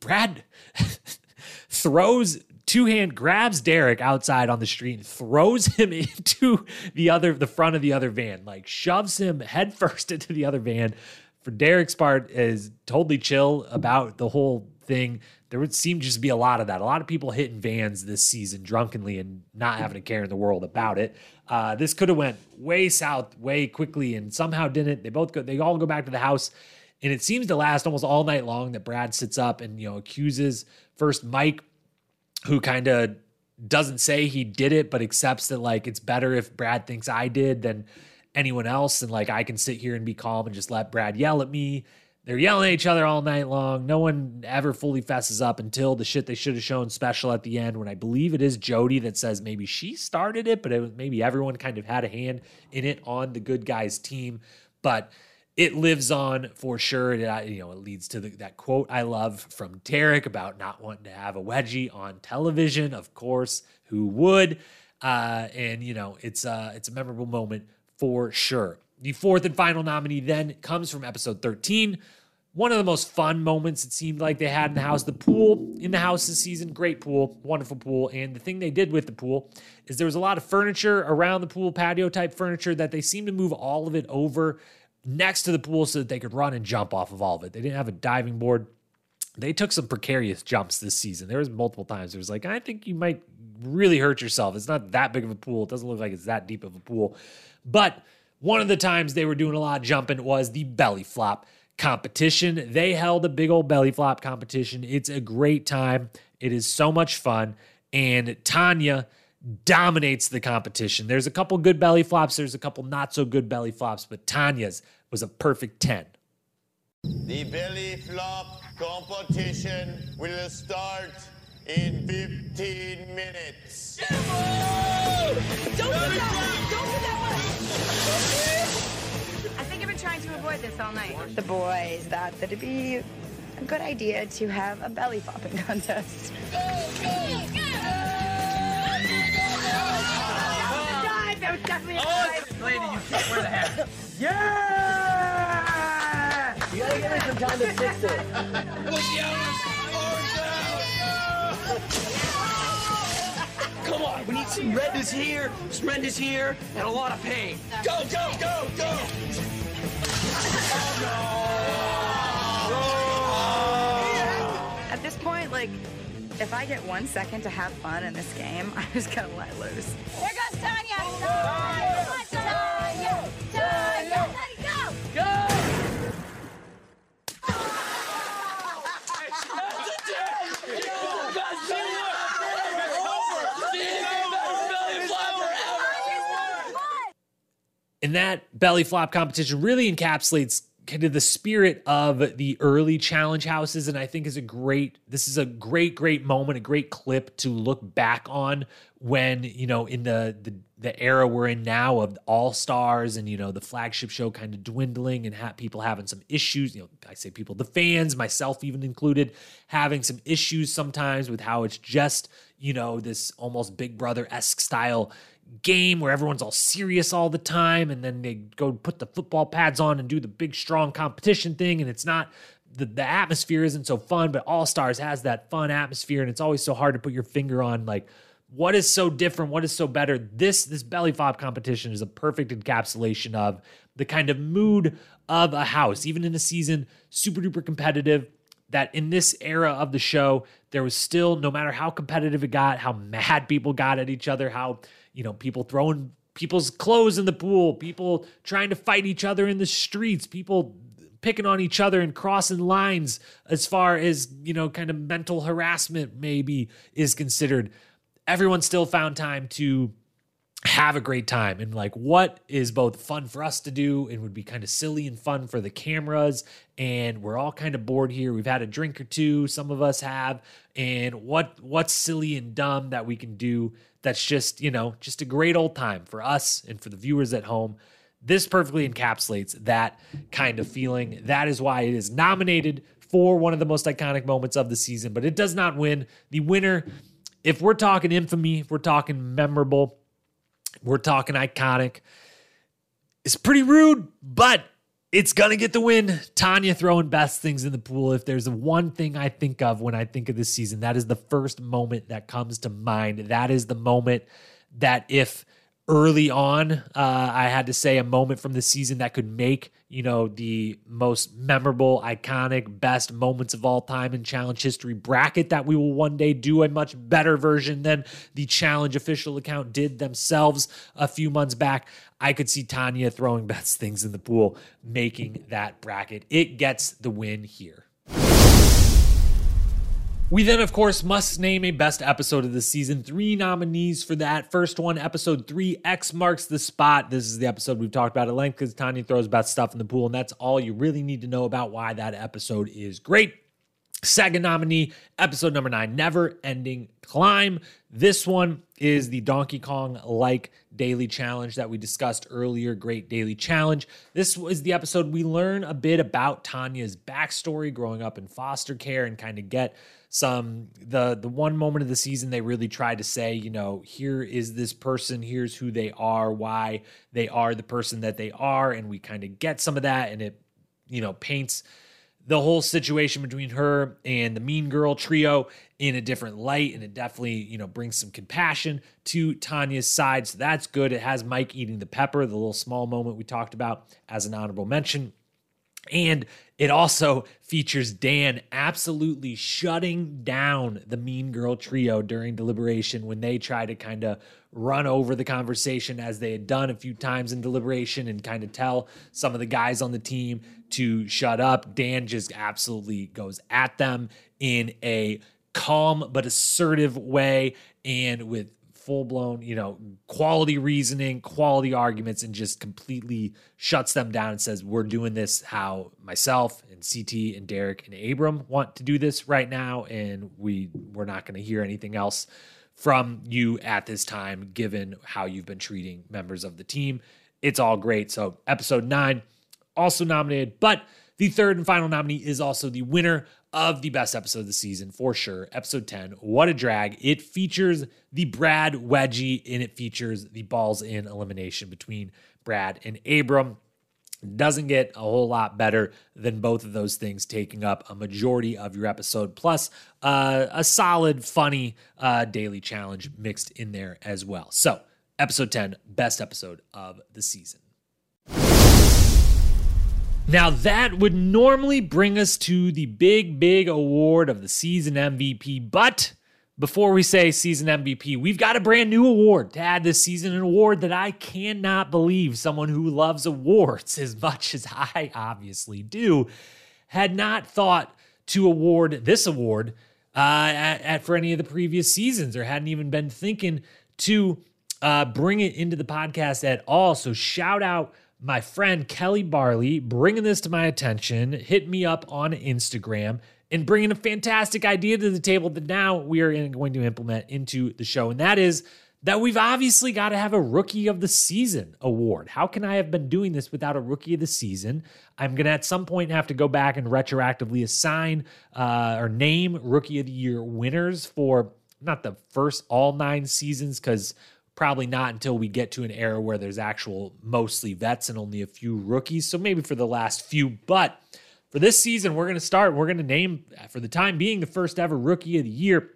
Brad throws two hand grabs Derrick outside on the street and throws him into the other the front of the other van, like shoves him headfirst into the other van. For Derrick's part, is totally chill about the whole thing. There would seem just to be a lot of that. A lot of people hitting vans this season drunkenly and not having a care in the world about it. Uh, this could have went way south way quickly and somehow didn't. They both go. They all go back to the house, and it seems to last almost all night long. That Brad sits up and you know accuses first Mike, who kind of doesn't say he did it, but accepts that like it's better if Brad thinks I did than anyone else, and like I can sit here and be calm and just let Brad yell at me. They're yelling at each other all night long. No one ever fully fesses up until the shit they should have shown special at the end when I believe it is Jodi that says maybe she started it, but it was maybe everyone kind of had a hand in it on the good guys team. But it lives on for sure. It, you know, it leads to the, that quote I love from Derrick about not wanting to have a wedgie on television. Of course, who would? Uh, and you know, it's uh, it's a memorable moment for sure. The fourth and final nominee then comes from episode 13. One of the most fun moments it seemed like they had in the house. The pool in the house this season, great pool, wonderful pool. And the thing they did with the pool is there was a lot of furniture around the pool, patio type furniture, that they seemed to move all of it over next to the pool so that they could run and jump off of all of it. They didn't have a diving board. They took some precarious jumps this season. There was multiple times there was like, I think you might really hurt yourself. It's not that big of a pool. It doesn't look like it's that deep of a pool. But one of the times they were doing a lot of jumping was the belly flop competition. They held a big old belly flop competition. It's a great time. It is so much fun. And Tonya dominates the competition. There's a couple good belly flops, there's a couple not so good belly flops, but Tonya's was a perfect 10. The belly flop competition will start in 15 minutes. Don't do that! one! Don't do that one! I think I've been trying to avoid this all night. The boys thought that it'd be a good idea to have a belly flopping contest. That was definitely a oh, dive. Lady, you can't wear the hat. Yeah! You gotta give me some time to fix it. Come on, we need some redness here, some redness here, and a lot of pain. Go, go, go, go! At this point, like, if I get one second to have fun in this game, I'm just gonna let loose. Here goes Tonya! Tonya! Tonya! Tonya! Go! Go! And that belly flop competition really encapsulates kind of the spirit of the early challenge houses. And i think is a great this is a great great moment a great clip to look back on when you know in the the, the era we're in now of all stars and you know the flagship show kind of dwindling and ha- people having some issues you know i say people the fans myself even included having some issues sometimes with how it's just you know this almost big brother-esque style game where everyone's all serious all the time and then they go put the football pads on and do the big strong competition thing and it's not the, the atmosphere isn't so fun but all stars has that fun atmosphere and it's always so hard to put your finger on like what is so different what is so better? This this belly flop competition is a perfect encapsulation of the kind of mood of a house even in a season super duper competitive that in this era of the show there was still no matter how competitive it got how mad people got at each other how you know, people throwing people's clothes in the pool, people trying to fight each other in the streets, people picking on each other and crossing lines as far as, you know, kind of mental harassment maybe is considered. Everyone still found time to have a great time. And like what is both fun for us to do and would be kind of silly and fun for the cameras. And we're all kind of bored here. We've had a drink or two some of us have. And what what's silly and dumb that we can do that's just you know just a great old time for us and for the viewers at home. This perfectly encapsulates that kind of feeling. That is why it is nominated for one of the most iconic moments of the season. But it does not win. The winner if we're talking infamy if we're talking memorable we're talking iconic. It's pretty rude, but it's going to get the win. Tonya throwing Beth's things in the pool. If there's one thing I think of when I think of this season, that is the first moment that comes to mind. That is the moment that if early on, uh, I had to say a moment from the season that could make, you know, the most memorable, iconic, best moments of all time in challenge history bracket that we will one day do a much better version than the challenge official account did themselves a few months back. I could see Tonya throwing Beth's things in the pool, making that bracket. It gets the win here. We then, of course, must name a best episode of the season. Three nominees for that. First one, episode three, X marks the spot. This is the episode we've talked about at length because Tonya throws Beth's stuff in the pool, and that's all you really need to know about why that episode is great. Second nominee, episode number nine, Never Ending Climb. This one is the Donkey Kong like daily challenge that we discussed earlier. Great daily challenge. This was the episode we learn a bit about Tonya's backstory growing up in foster care and kind of get some the the one moment of the season they really tried to say you know here is this person here's who they are why they are the person that they are and we kind of get some of that and it you know paints the whole situation between her and the mean girl trio in a different light and it definitely you know brings some compassion to tonya's side. So that's good. It has mike eating the pepper the little small moment we talked about as an honorable mention and it also features Dan absolutely shutting down the Mean Girl trio during deliberation when they try to kind of run over the conversation as they had done a few times in deliberation and kind of tell some of the guys on the team to shut up. Dan just absolutely goes at them in a calm but assertive way and with full blown, you know, quality reasoning, quality arguments, and just completely shuts them down and says, We're doing this how myself and CT and Derrick and Abram want to do this right now. And we we're not going to hear anything else from you at this time, given how you've been treating members of the team. It's all great. So, episode nine, also nominated, but the third and final nominee is also the winner of the best episode of the season for sure. Episode 10, What a Drag. It features the Brad wedgie and it features the balls in elimination between Brad and Abram. Doesn't get a whole lot better than both of those things taking up a majority of your episode, plus uh, a solid, funny uh, daily challenge mixed in there as well. So, episode 10, best episode of the season. Now, that would normally bring us to the big, big award of the season MVP. But before we say season MVP, we've got a brand new award to add this season, an award that I cannot believe someone who loves awards as much as I obviously do had not thought to award this award uh, at, at, for any of the previous seasons or hadn't even been thinking to uh, bring it into the podcast at all. So, shout out my friend Kelly Barley bringing this to my attention, hit me up on Instagram and bringing a fantastic idea to the table that now we are going to implement into the show. And that is that we've obviously got to have a Rookie of the Season award. How can I have been doing this without a Rookie of the Season? I'm going to at some point have to go back and retroactively assign uh, or name Rookie of the Year winners for not the first all nine seasons, because probably not until we get to an era where there's actual mostly vets and only a few rookies. So maybe for the last few, but for this season, we're going to start. We're going to name, for the time being, the first ever Rookie of the Year.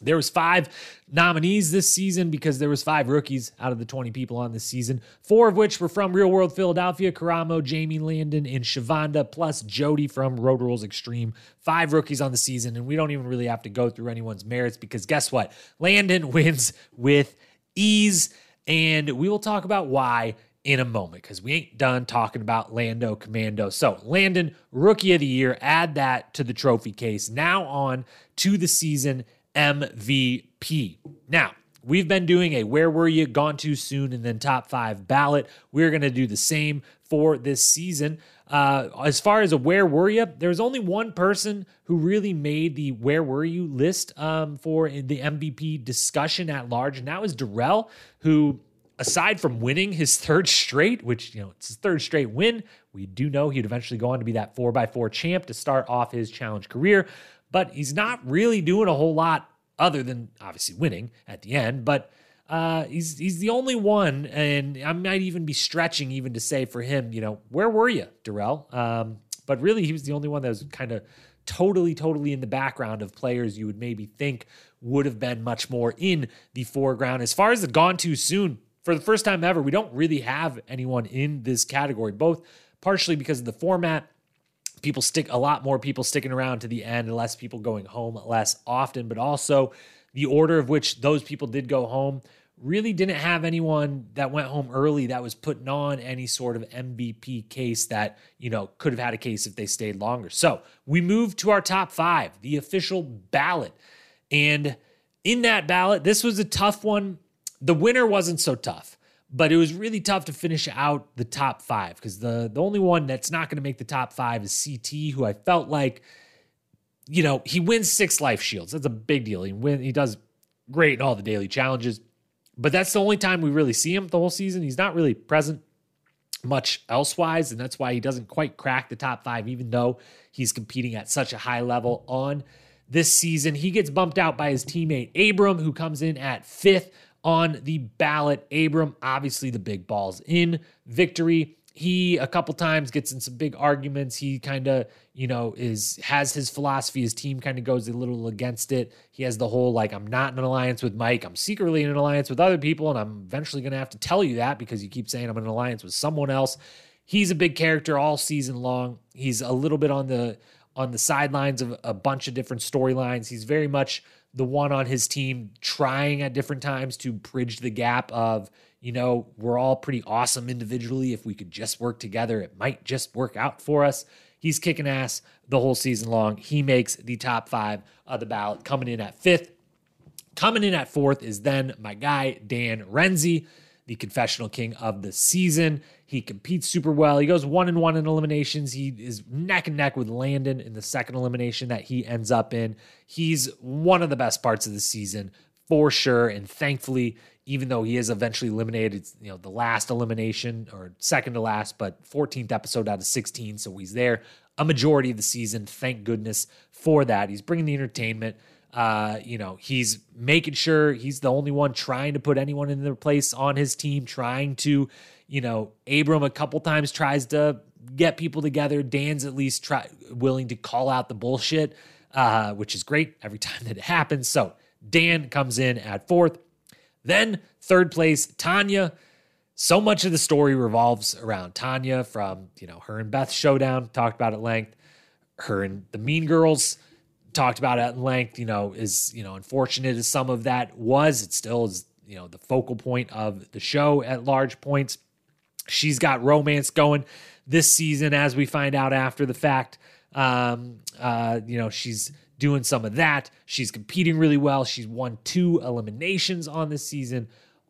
There was five nominees this season because there was five rookies out of the 20 people on this season, four of which were from Real World Philadelphia, Karamo, Jamie Landon, and Shavonda, plus Jodi from Road Rules Extreme. Five rookies on the season, and we don't even really have to go through anyone's merits because guess what? Landon wins with ease, and we will talk about why in a moment because we ain't done talking about Lando Commando. So, Landon, Rookie of the Year, add that to the trophy case. Now on to the season MVP. Now, we've been doing a where were you gone too soon and then top five ballot. We're going to do the same for this season. Uh, as far as a where were you, there's only one person who really made the where were you list um, for the MVP discussion at large, and that was Darrell, who aside from winning his third straight, which, you know, it's his third straight win, we do know he'd eventually go on to be that 4x4 champ to start off his challenge career but he's not really doing a whole lot other than obviously winning at the end. But uh, he's he's the only one, and I might even be stretching even to say for him, you know, where were you, Darrell? Um, but really, he was the only one that was kind of totally, totally in the background of players you would maybe think would have been much more in the foreground. As far as the gone too soon, for the first time ever, we don't really have anyone in this category, both partially because of the format people stick a lot more people sticking around to the end less people going home less often, but also the order of which those people did go home really didn't have anyone that went home early that was putting on any sort of MVP case that, you know, could have had a case if they stayed longer. So we moved to our top five, the official ballot. And in that ballot, this was a tough one. The winner wasn't so tough but it was really tough to finish out the top five because the the only one that's not going to make the top five is CT, who I felt like, you know, he wins six life shields. That's a big deal. He win, he does great in all the daily challenges, but that's the only time we really see him the whole season. He's not really present much elsewise, and that's why he doesn't quite crack the top five, even though he's competing at such a high level on this season. He gets bumped out by his teammate Abram, who comes in at fifth on the ballot. Abram, obviously the big balls in victory. He a couple times gets in some big arguments. He kind of, you know, is has his philosophy. His team kind of goes a little against it. He has the whole like, I'm not in an alliance with Mike. I'm secretly in an alliance with other people, and I'm eventually going to have to tell you that because you keep saying I'm in an alliance with someone else. He's a big character all season long. He's a little bit on the on the sidelines of a bunch of different storylines. He's very much the one on his team trying at different times to bridge the gap of, you know, we're all pretty awesome individually. If we could just work together, it might just work out for us. He's kicking ass the whole season long. He makes the top five of the ballot, coming in at fifth. Coming in at fourth is then my guy, Dan Renzi the confessional king of the season. He competes super well. He goes one and one in eliminations. He is neck and neck with Landon in the second elimination that he ends up in. He's one of the best parts of the season for sure. And thankfully, even though he is eventually eliminated, you know, the last elimination or second to last, but 14th episode out of 16. So he's there a majority of the season. Thank goodness for that. He's bringing the entertainment. Uh, you know, he's making sure he's the only one trying to put anyone in their place on his team, trying to, you know, Abram a couple times tries to get people together. Dan's at least try willing to call out the bullshit, uh, which is great every time that it happens. So Dan comes in at fourth. Then third place, Tonya. So much of the story revolves around Tonya from, you know, her and Beth showdown, talked about at length. Her and the Mean Girls talked about at length, you know, is, you know, unfortunate as some of that was, it still is, you know, the focal point of the show at large points. She's got romance going this season, as we find out after the fact. Um, uh, you know, she's doing some of that. She's competing really well. She's won two eliminations on this season.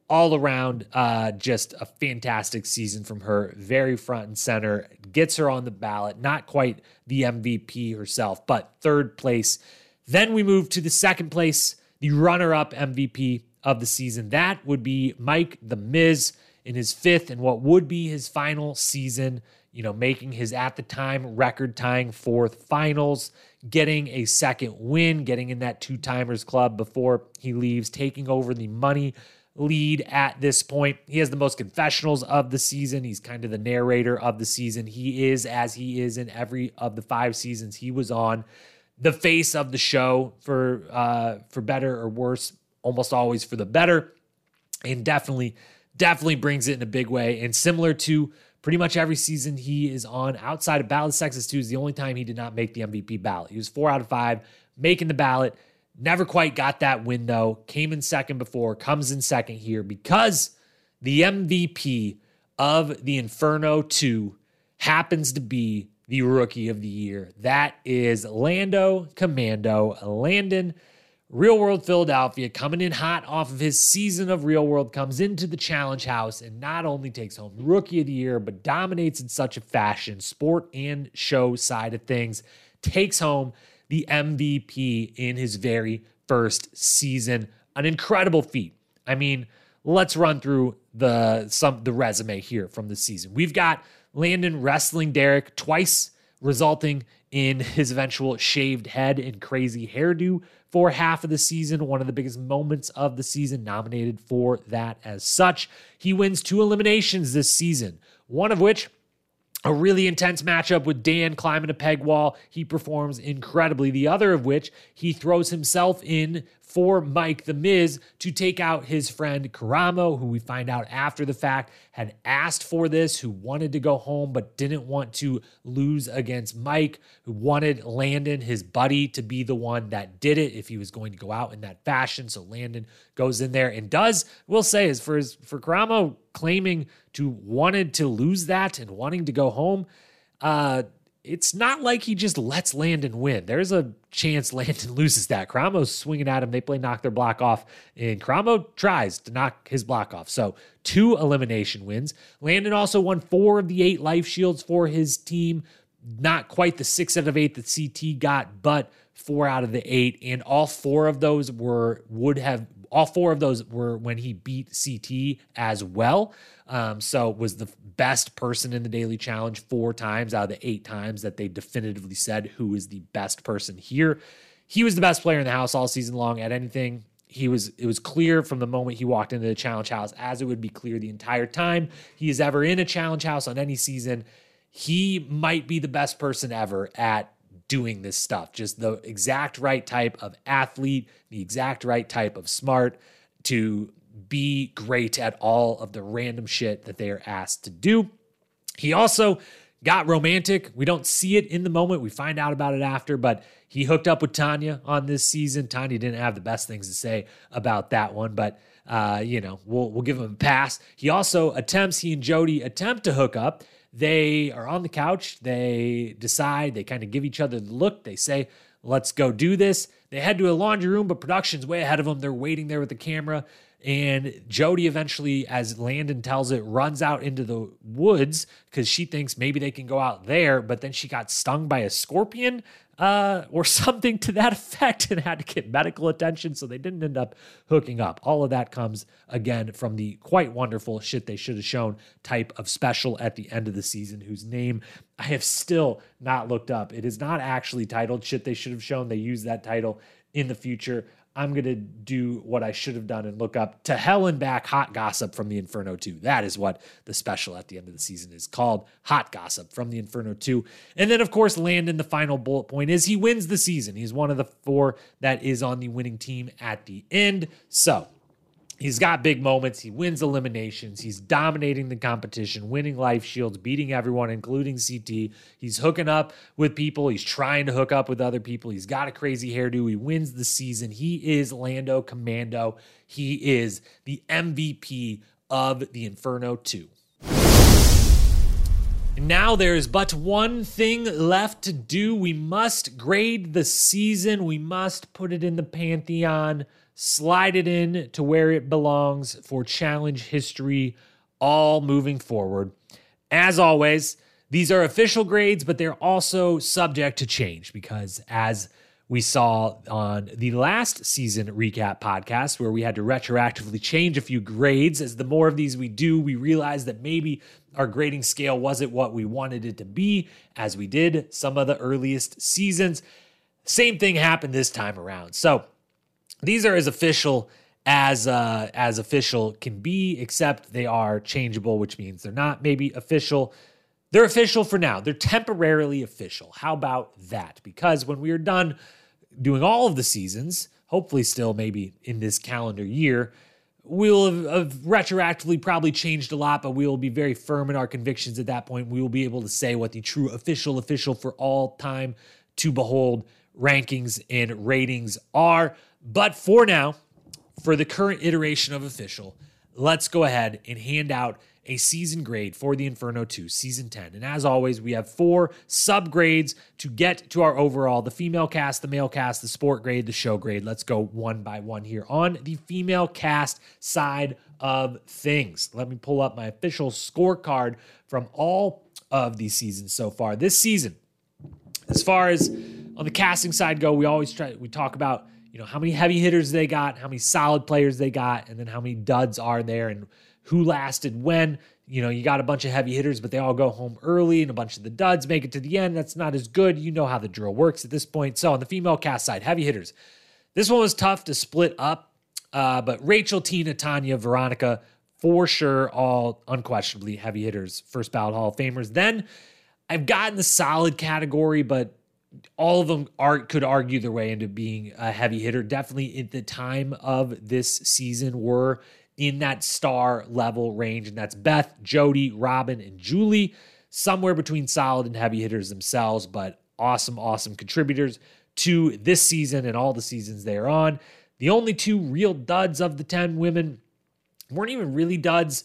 all around, uh, just a fantastic season from her. Very front and center, gets her on the ballot. Not quite the MVP herself, but third place. Then we move to the second place, the runner up MVP of the season. That would be Mike the Miz in his fifth and what would be his final season, you know, making his at the time record tying fourth finals, getting a second win, getting in that two timers club before he leaves, taking over the money lead at this point. He has the most confessionals of the season. He's kind of the narrator of the season. He is, as he is in every of the five seasons he was on, the face of the show for uh, for better or worse, almost always for the better, and definitely definitely brings it in a big way. And similar to pretty much every season he is on outside of Ballot Sexes 2 is the only time he did not make the MVP ballot. He was four out of five making the ballot. Never quite got that win though. Came in second before, comes in second here because the MVP of the Inferno 2 happens to be the rookie of the year. That is Lando Commando Landon. Real World Philadelphia coming in hot off of his season of Real World comes into the Challenge House and not only takes home Rookie of the Year, but dominates in such a fashion, sport and show side of things, takes home the MVP in his very first season. An incredible feat. I mean, let's run through the some the resume here from the season. We've got Landon wrestling Derrick twice, resulting in his eventual shaved head and crazy hairdo for half of the season. One of the biggest moments of the season, nominated for that as such. He wins two eliminations this season, one of which a really intense matchup with Dan climbing a peg wall. He performs incredibly. The other of which he throws himself in for Mike the Miz to take out his friend Karamo, who we find out after the fact had asked for this, who wanted to go home but didn't want to lose against Mike, who wanted Landon, his buddy, to be the one that did it if he was going to go out in that fashion. So Landon goes in there and does, we'll say, is for his for Karamo claiming to wanted to lose that and wanting to go home. Uh it's not like he just lets Landon win. There's a chance Landon loses that. Karamo's swinging at him. They play knock their block off, and Karamo tries to knock his block off. So, two elimination wins. Landon also won four of the eight life shields for his team. Not quite the six out of eight that CT got, but four out of the eight. And all four of those were, would have, all four of those were when he beat CT as well. Um, so was the best person in the daily challenge four times out of the eight times that they definitively said who is the best person here. He was the best player in the house all season long at anything. He was it was clear from the moment he walked into the challenge house, as it would be clear the entire time he is ever in a challenge house on any season. He might be the best person ever at doing this stuff. Just the exact right type of athlete, the exact right type of smart to be great at all of the random shit that they are asked to do. He also got romantic. We don't see it in the moment. We find out about it after, but he hooked up with Tonya on this season. Tonya didn't have the best things to say about that one, but uh, you know, we'll we'll give him a pass. He also attempts, he and Jodi attempt to hook up. They are on the couch. They decide, they kind of give each other the look. They say, let's go do this. They head to a laundry room, but production's way ahead of them. They're waiting there with the camera. And Jodi eventually, as Landon tells it, runs out into the woods because she thinks maybe they can go out there. But then she got stung by a scorpion uh, or something to that effect and had to get medical attention. So they didn't end up hooking up. All of that comes again from the quite wonderful shit they should have shown type of special at the end of the season, whose name I have still not looked up. It is not actually titled shit they should have shown. They use that title in the future. I'm going to do what I should have done and look up to hell and back hot gossip from the Inferno 2. That is what the special at the end of the season is called hot gossip from the Inferno 2. And then, of course, Landon, the final bullet point is he wins the season. He's one of the four that is on the winning team at the end. So He's got big moments. He wins eliminations. He's dominating the competition, winning life shields, beating everyone, including CT. He's hooking up with people. He's trying to hook up with other people. He's got a crazy hairdo. He wins the season. He is Lando Commando. He is the MVP of the Inferno 2. Now there is but one thing left to do. We must grade the season. We must put it in the pantheon slide it in to where it belongs for challenge history, all moving forward. As always, these are official grades, but they're also subject to change because as we saw on the last season recap podcast where we had to retroactively change a few grades. As the more of these we do, we realize that maybe our grading scale wasn't what we wanted it to be, as we did some of the earliest seasons. Same thing happened this time around. So these are as official as uh, as official can be, except they are changeable, which means they're not maybe official. They're official for now. They're temporarily official. How about that? Because when we are done doing all of the seasons, hopefully still maybe in this calendar year, we'll have, have, retroactively probably changed a lot, but we will be very firm in our convictions at that point. We will be able to say what the true official, official for all time to behold rankings and ratings are. But for now, for the current iteration of official, let's go ahead and hand out a season grade for the Inferno 2, season 10. And as always, we have four subgrades to get to our overall the female cast, the male cast, the sport grade, the show grade. Let's go one by one here on the female cast side of things. Let me pull up my official scorecard from all of these seasons so far. This season, as far as on the casting side go, we always try we talk about you know how many heavy hitters they got, how many solid players they got, and then how many duds are there and who lasted when. You know, you got a bunch of heavy hitters, but they all go home early, and a bunch of the duds make it to the end. That's not as good. You know how the drill works at this point. So, on the female cast side, heavy hitters. This one was tough to split up, uh, but Rachel, Tina, Tanya, Veronica, for sure, all unquestionably heavy hitters, first ballot Hall of Famers. Then I've gotten the solid category, but all of them are could argue their way into being a heavy hitter. Definitely at the time of this season were in that star level range, and that's Beth, Jodi, Robin, and Julie, somewhere between solid and heavy hitters themselves, but awesome, awesome contributors to this season and all the seasons they're on. The only two real duds of the 10 women weren't even really duds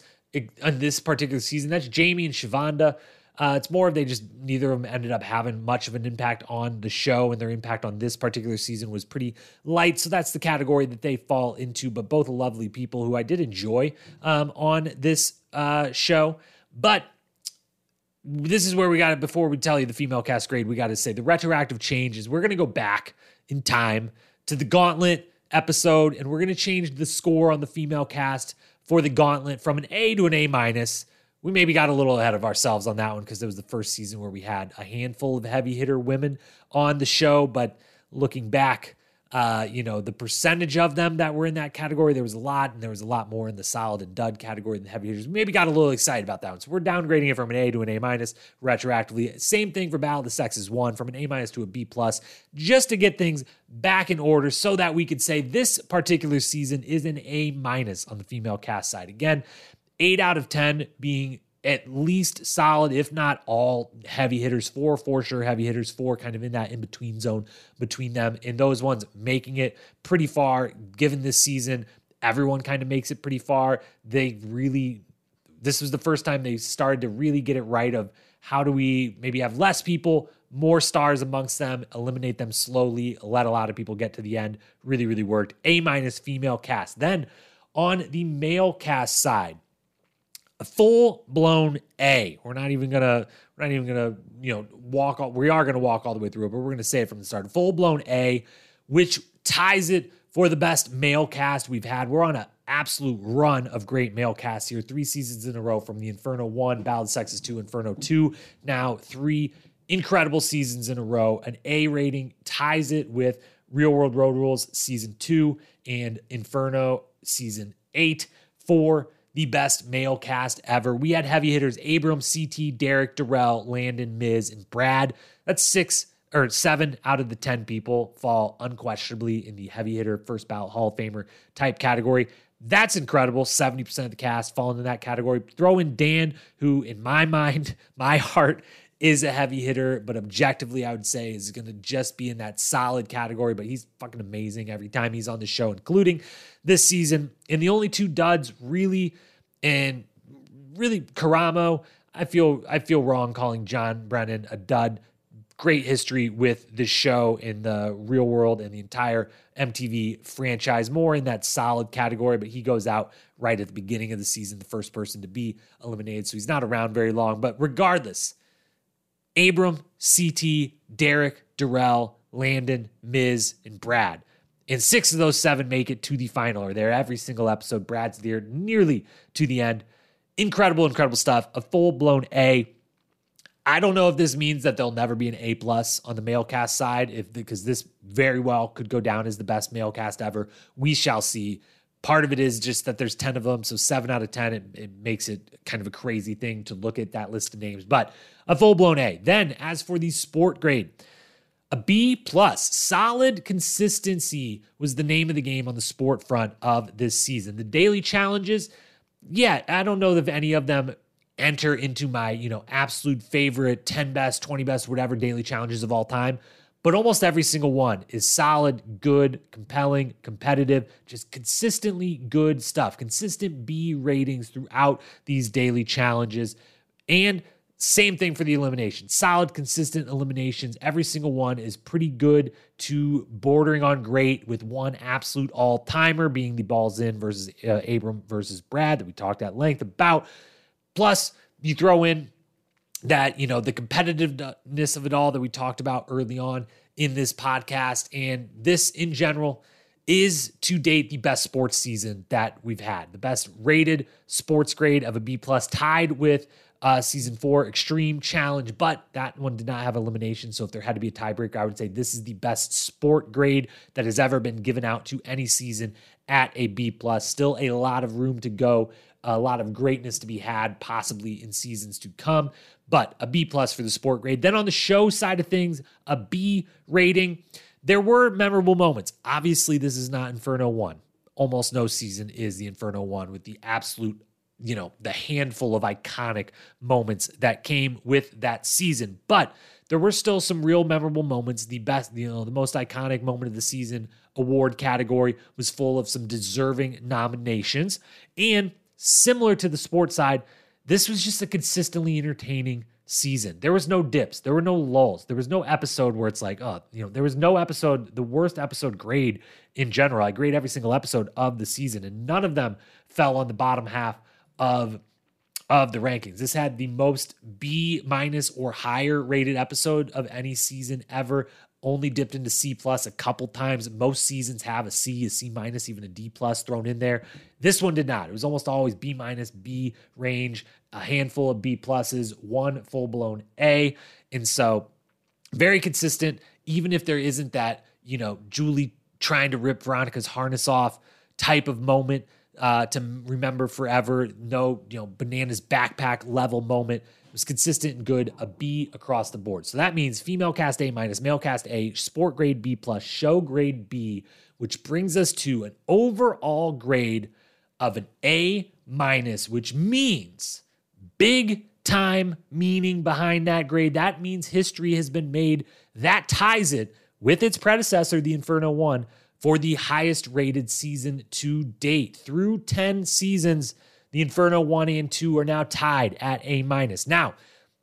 on this particular season. That's Jamie and Shavonda. Uh, it's more they just neither of them ended up having much of an impact on the show, and their impact on this particular season was pretty light. So that's the category that they fall into. But both lovely people who I did enjoy um, on this uh, show. But this is where we got it. Before we tell you the female cast grade, we got to say the retroactive change is we're going to go back in time to the Gauntlet episode, and we're going to change the score on the female cast for the Gauntlet from an A to an A minus we maybe got a little ahead of ourselves on that one because it was the first season where we had a handful of heavy hitter women on the show. But looking back, uh, you know, the percentage of them that were in that category, there was a lot, and there was a lot more in the solid and dud category than the heavy hitters. Maybe got a little excited about that one. So we're downgrading it from an A to an A minus retroactively. Same thing for Battle of the Sexes one from an A minus to a B plus, just to get things back in order so that we could say this particular season is an A minus on the female cast side. Again, eight out of 10 being at least solid, if not all heavy hitters, four for sure heavy hitters, four kind of in that in between zone between them. And those ones making it pretty far, given this season, everyone kind of makes it pretty far. They really, this was the first time they started to really get it right of how do we maybe have less people, more stars amongst them, eliminate them slowly, let a lot of people get to the end. Really, really worked. A minus female cast. Then on the male cast side, a full blown A. We're not even gonna we're not even gonna you know walk all, we are gonna walk all the way through it, but we're gonna say it from the start. Full blown A, which ties it for the best male cast we've had. We're on an absolute run of great male casts here. Three seasons in a row from the Inferno 1, Battle of Sexes 2, Inferno 2. Now three incredible seasons in a row. An A rating ties it with Real World Road Rules season 2 and Inferno season 8 for the best male cast ever. We had heavy hitters Abram, CT, Derrick, Darrell, Landon, Miz, and Brad. That's six or seven out of the 10 people fall unquestionably in the heavy hitter first ballot Hall of Famer type category. That's incredible. 70% of the cast fall into that category. Throw in Dan, who, in my mind, my heart, is a heavy hitter, but objectively, I would say is going to just be in that solid category. But he's fucking amazing every time he's on the show, including this season. And the only two duds really, and really Karamo, I feel I feel wrong calling John Brennan a dud. great history with the show in the real world and the entire MTV franchise, more in that solid category, but he goes out right at the beginning of the season, the first person to be eliminated. So he's not around very long. But regardless, Abram, CT, Derrick, Darrell, Landon, Miz, and Brad. And six of those seven make it to the final, or there every single episode. Brad's there nearly to the end. Incredible, incredible stuff. A full blown A. I don't know if this means that there'll never be an A plus on the male cast side, if because this very well could go down as the best male cast ever. We shall see. Part of it is just that there's 10 of them. So seven out of 10, it, it makes it kind of a crazy thing to look at that list of names, but a full blown A. Then, as for the sport grade, a B plus. Solid consistency was the name of the game on the sport front of this season. The daily challenges, yeah, I don't know if any of them enter into my, you know, absolute favorite 10 best, 20 best, whatever daily challenges of all time. But almost every single one is solid, good, compelling, competitive, just consistently good stuff. Consistent B ratings throughout these daily challenges. And same thing for the elimination. Solid, consistent eliminations. Every single one is pretty good to bordering on great, with one absolute all timer being the balls in versus uh, Abram versus Brad that we talked at length about. Plus, you throw in that, you know, the competitiveness of it all that we talked about early on in this podcast. And this in general is to date the best sports season that we've had, the best rated sports grade of a B plus, tied with uh, season four extreme challenge, but that one did not have elimination. So if there had to be a tiebreaker, I would say this is the best sport grade that has ever been given out to any season at a B plus. Still a lot of room to go, a lot of greatness to be had, possibly in seasons to come. But a B plus for the sport grade. Then on the show side of things, a B rating. There were memorable moments. Obviously, this is not Inferno 1. Almost no season is the Inferno 1 with the absolute you know, the handful of iconic moments that came with that season. But there were still some real memorable moments. The best, you know, the most iconic moment of the season award category was full of some deserving nominations. And similar to the sports side, this was just a consistently entertaining season. There was no dips, there were no lulls, there was no episode where it's like, oh, you know, there was no episode, the worst episode grade in general. I grade every single episode of the season, and none of them fell on the bottom half of of the rankings. This had the most B minus or higher rated episode of any season ever. Only dipped into C plus a couple times. Most seasons have a C, a C minus, even a D plus thrown in there. This one did not. It was almost always B minus, B range, a handful of B pluses, one full blown A. And so very consistent, even if there isn't that, you know, Julie trying to rip Veronica's harness off type of moment uh, to remember forever. No, you know, bananas backpack level moment. It was consistent and good. A B across the board. So that means female cast A minus, male cast A, sport grade B plus, show grade B, which brings us to an overall grade of an A minus, which means big time meaning behind that grade. That means history has been made. That ties it with its predecessor, the Inferno 1, for the highest rated season to date. Through 10 seasons, the Inferno 1 and 2 are now tied at A minus. Now,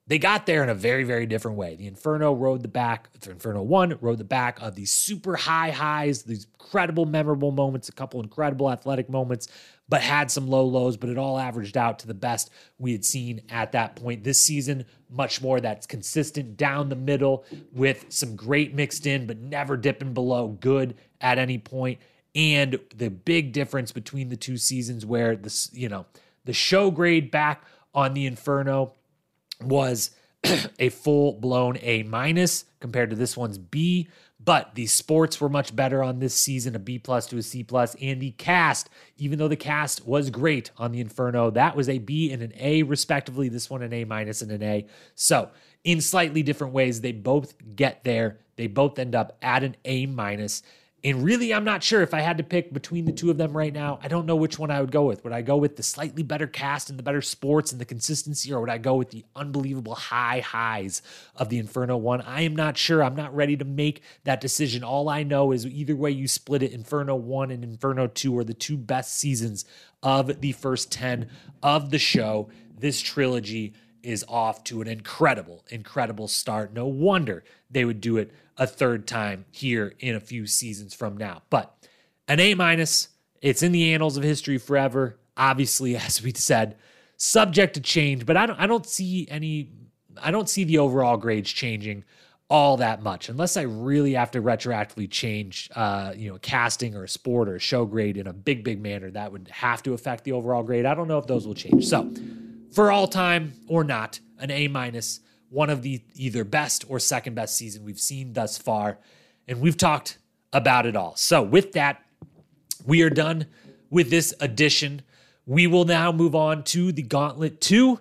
they got there in a very, very different way. The Inferno rode the back, the Inferno 1 rode the back of these super high highs, these incredible, memorable moments, a couple incredible athletic moments, but had some low lows, but it all averaged out to the best we had seen at that point. This season, much more that's consistent down the middle with some great mixed in, but never dipping below good at any point. And the big difference between the two seasons where this, you know, the show grade back on the Inferno was a full blown A minus compared to this one's B. But the sports were much better on this season, a B plus to a C plus, and the cast, even though the cast was great on the Inferno, that was a B and an A respectively. This one an A minus and an A. So in slightly different ways, they both get there. They both end up at an A minus. And really, I'm not sure if I had to pick between the two of them right now. I don't know which one I would go with. Would I go with the slightly better cast and the better sports and the consistency, or would I go with the unbelievable high highs of the Inferno one? I am not sure. I'm not ready to make that decision. All I know is either way you split it, Inferno 1 and Inferno 2 are the two best seasons of the first 10 of the show, this trilogy. is off to an incredible, incredible start. No wonder they would do it a third time here in a few seasons from now. But an A minus, it's in the annals of history forever. Obviously, as we said, subject to change, but I don't I don't see any I don't see the overall grades changing all that much unless I really have to retroactively change, uh, you know, casting or a sport or a show grade in a big, big manner. That would have to affect the overall grade. I don't know if those will change. So, for all time or not, an A minus, one of the either best or second best season we've seen thus far, and we've talked about it all. So, with that, we are done with this edition. We will now move on to the Gauntlet 2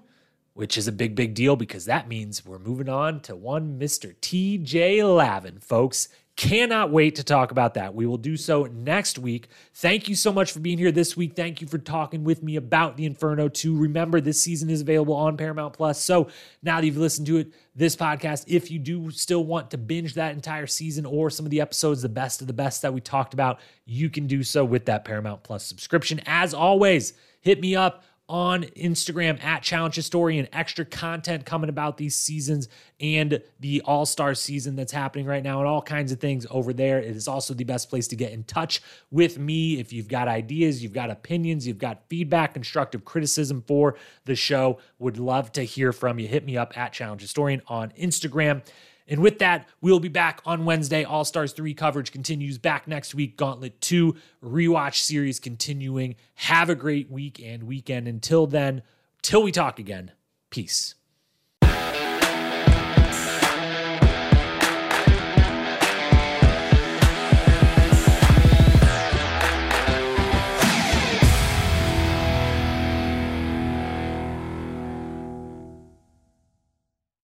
which is a big, big deal because that means we're moving on to one Mr. TJ Lavin, folks. Cannot wait to talk about that. We will do so next week. Thank you so much for being here this week. Thank you for talking with me about the Inferno 2. Remember, this season is available on Paramount Plus. So now that you've listened to it, this podcast, if you do still want to binge that entire season or some of the episodes, the best of the best that we talked about, you can do so with that Paramount Plus subscription. As always, hit me up on Instagram at Challenge Historian. Extra content coming about these seasons and the All Star season that's happening right now, and all kinds of things over there. It is also the best place to get in touch with me if you've got ideas, you've got opinions, you've got feedback, constructive criticism for the show. Would love to hear from you. Hit me up at Challenge Historian on Instagram. And with that, we'll be back on Wednesday. All Stars 3 coverage continues back next week. Gauntlet 2 rewatch series continuing. Have a great week and weekend. Until then, till we talk again, peace.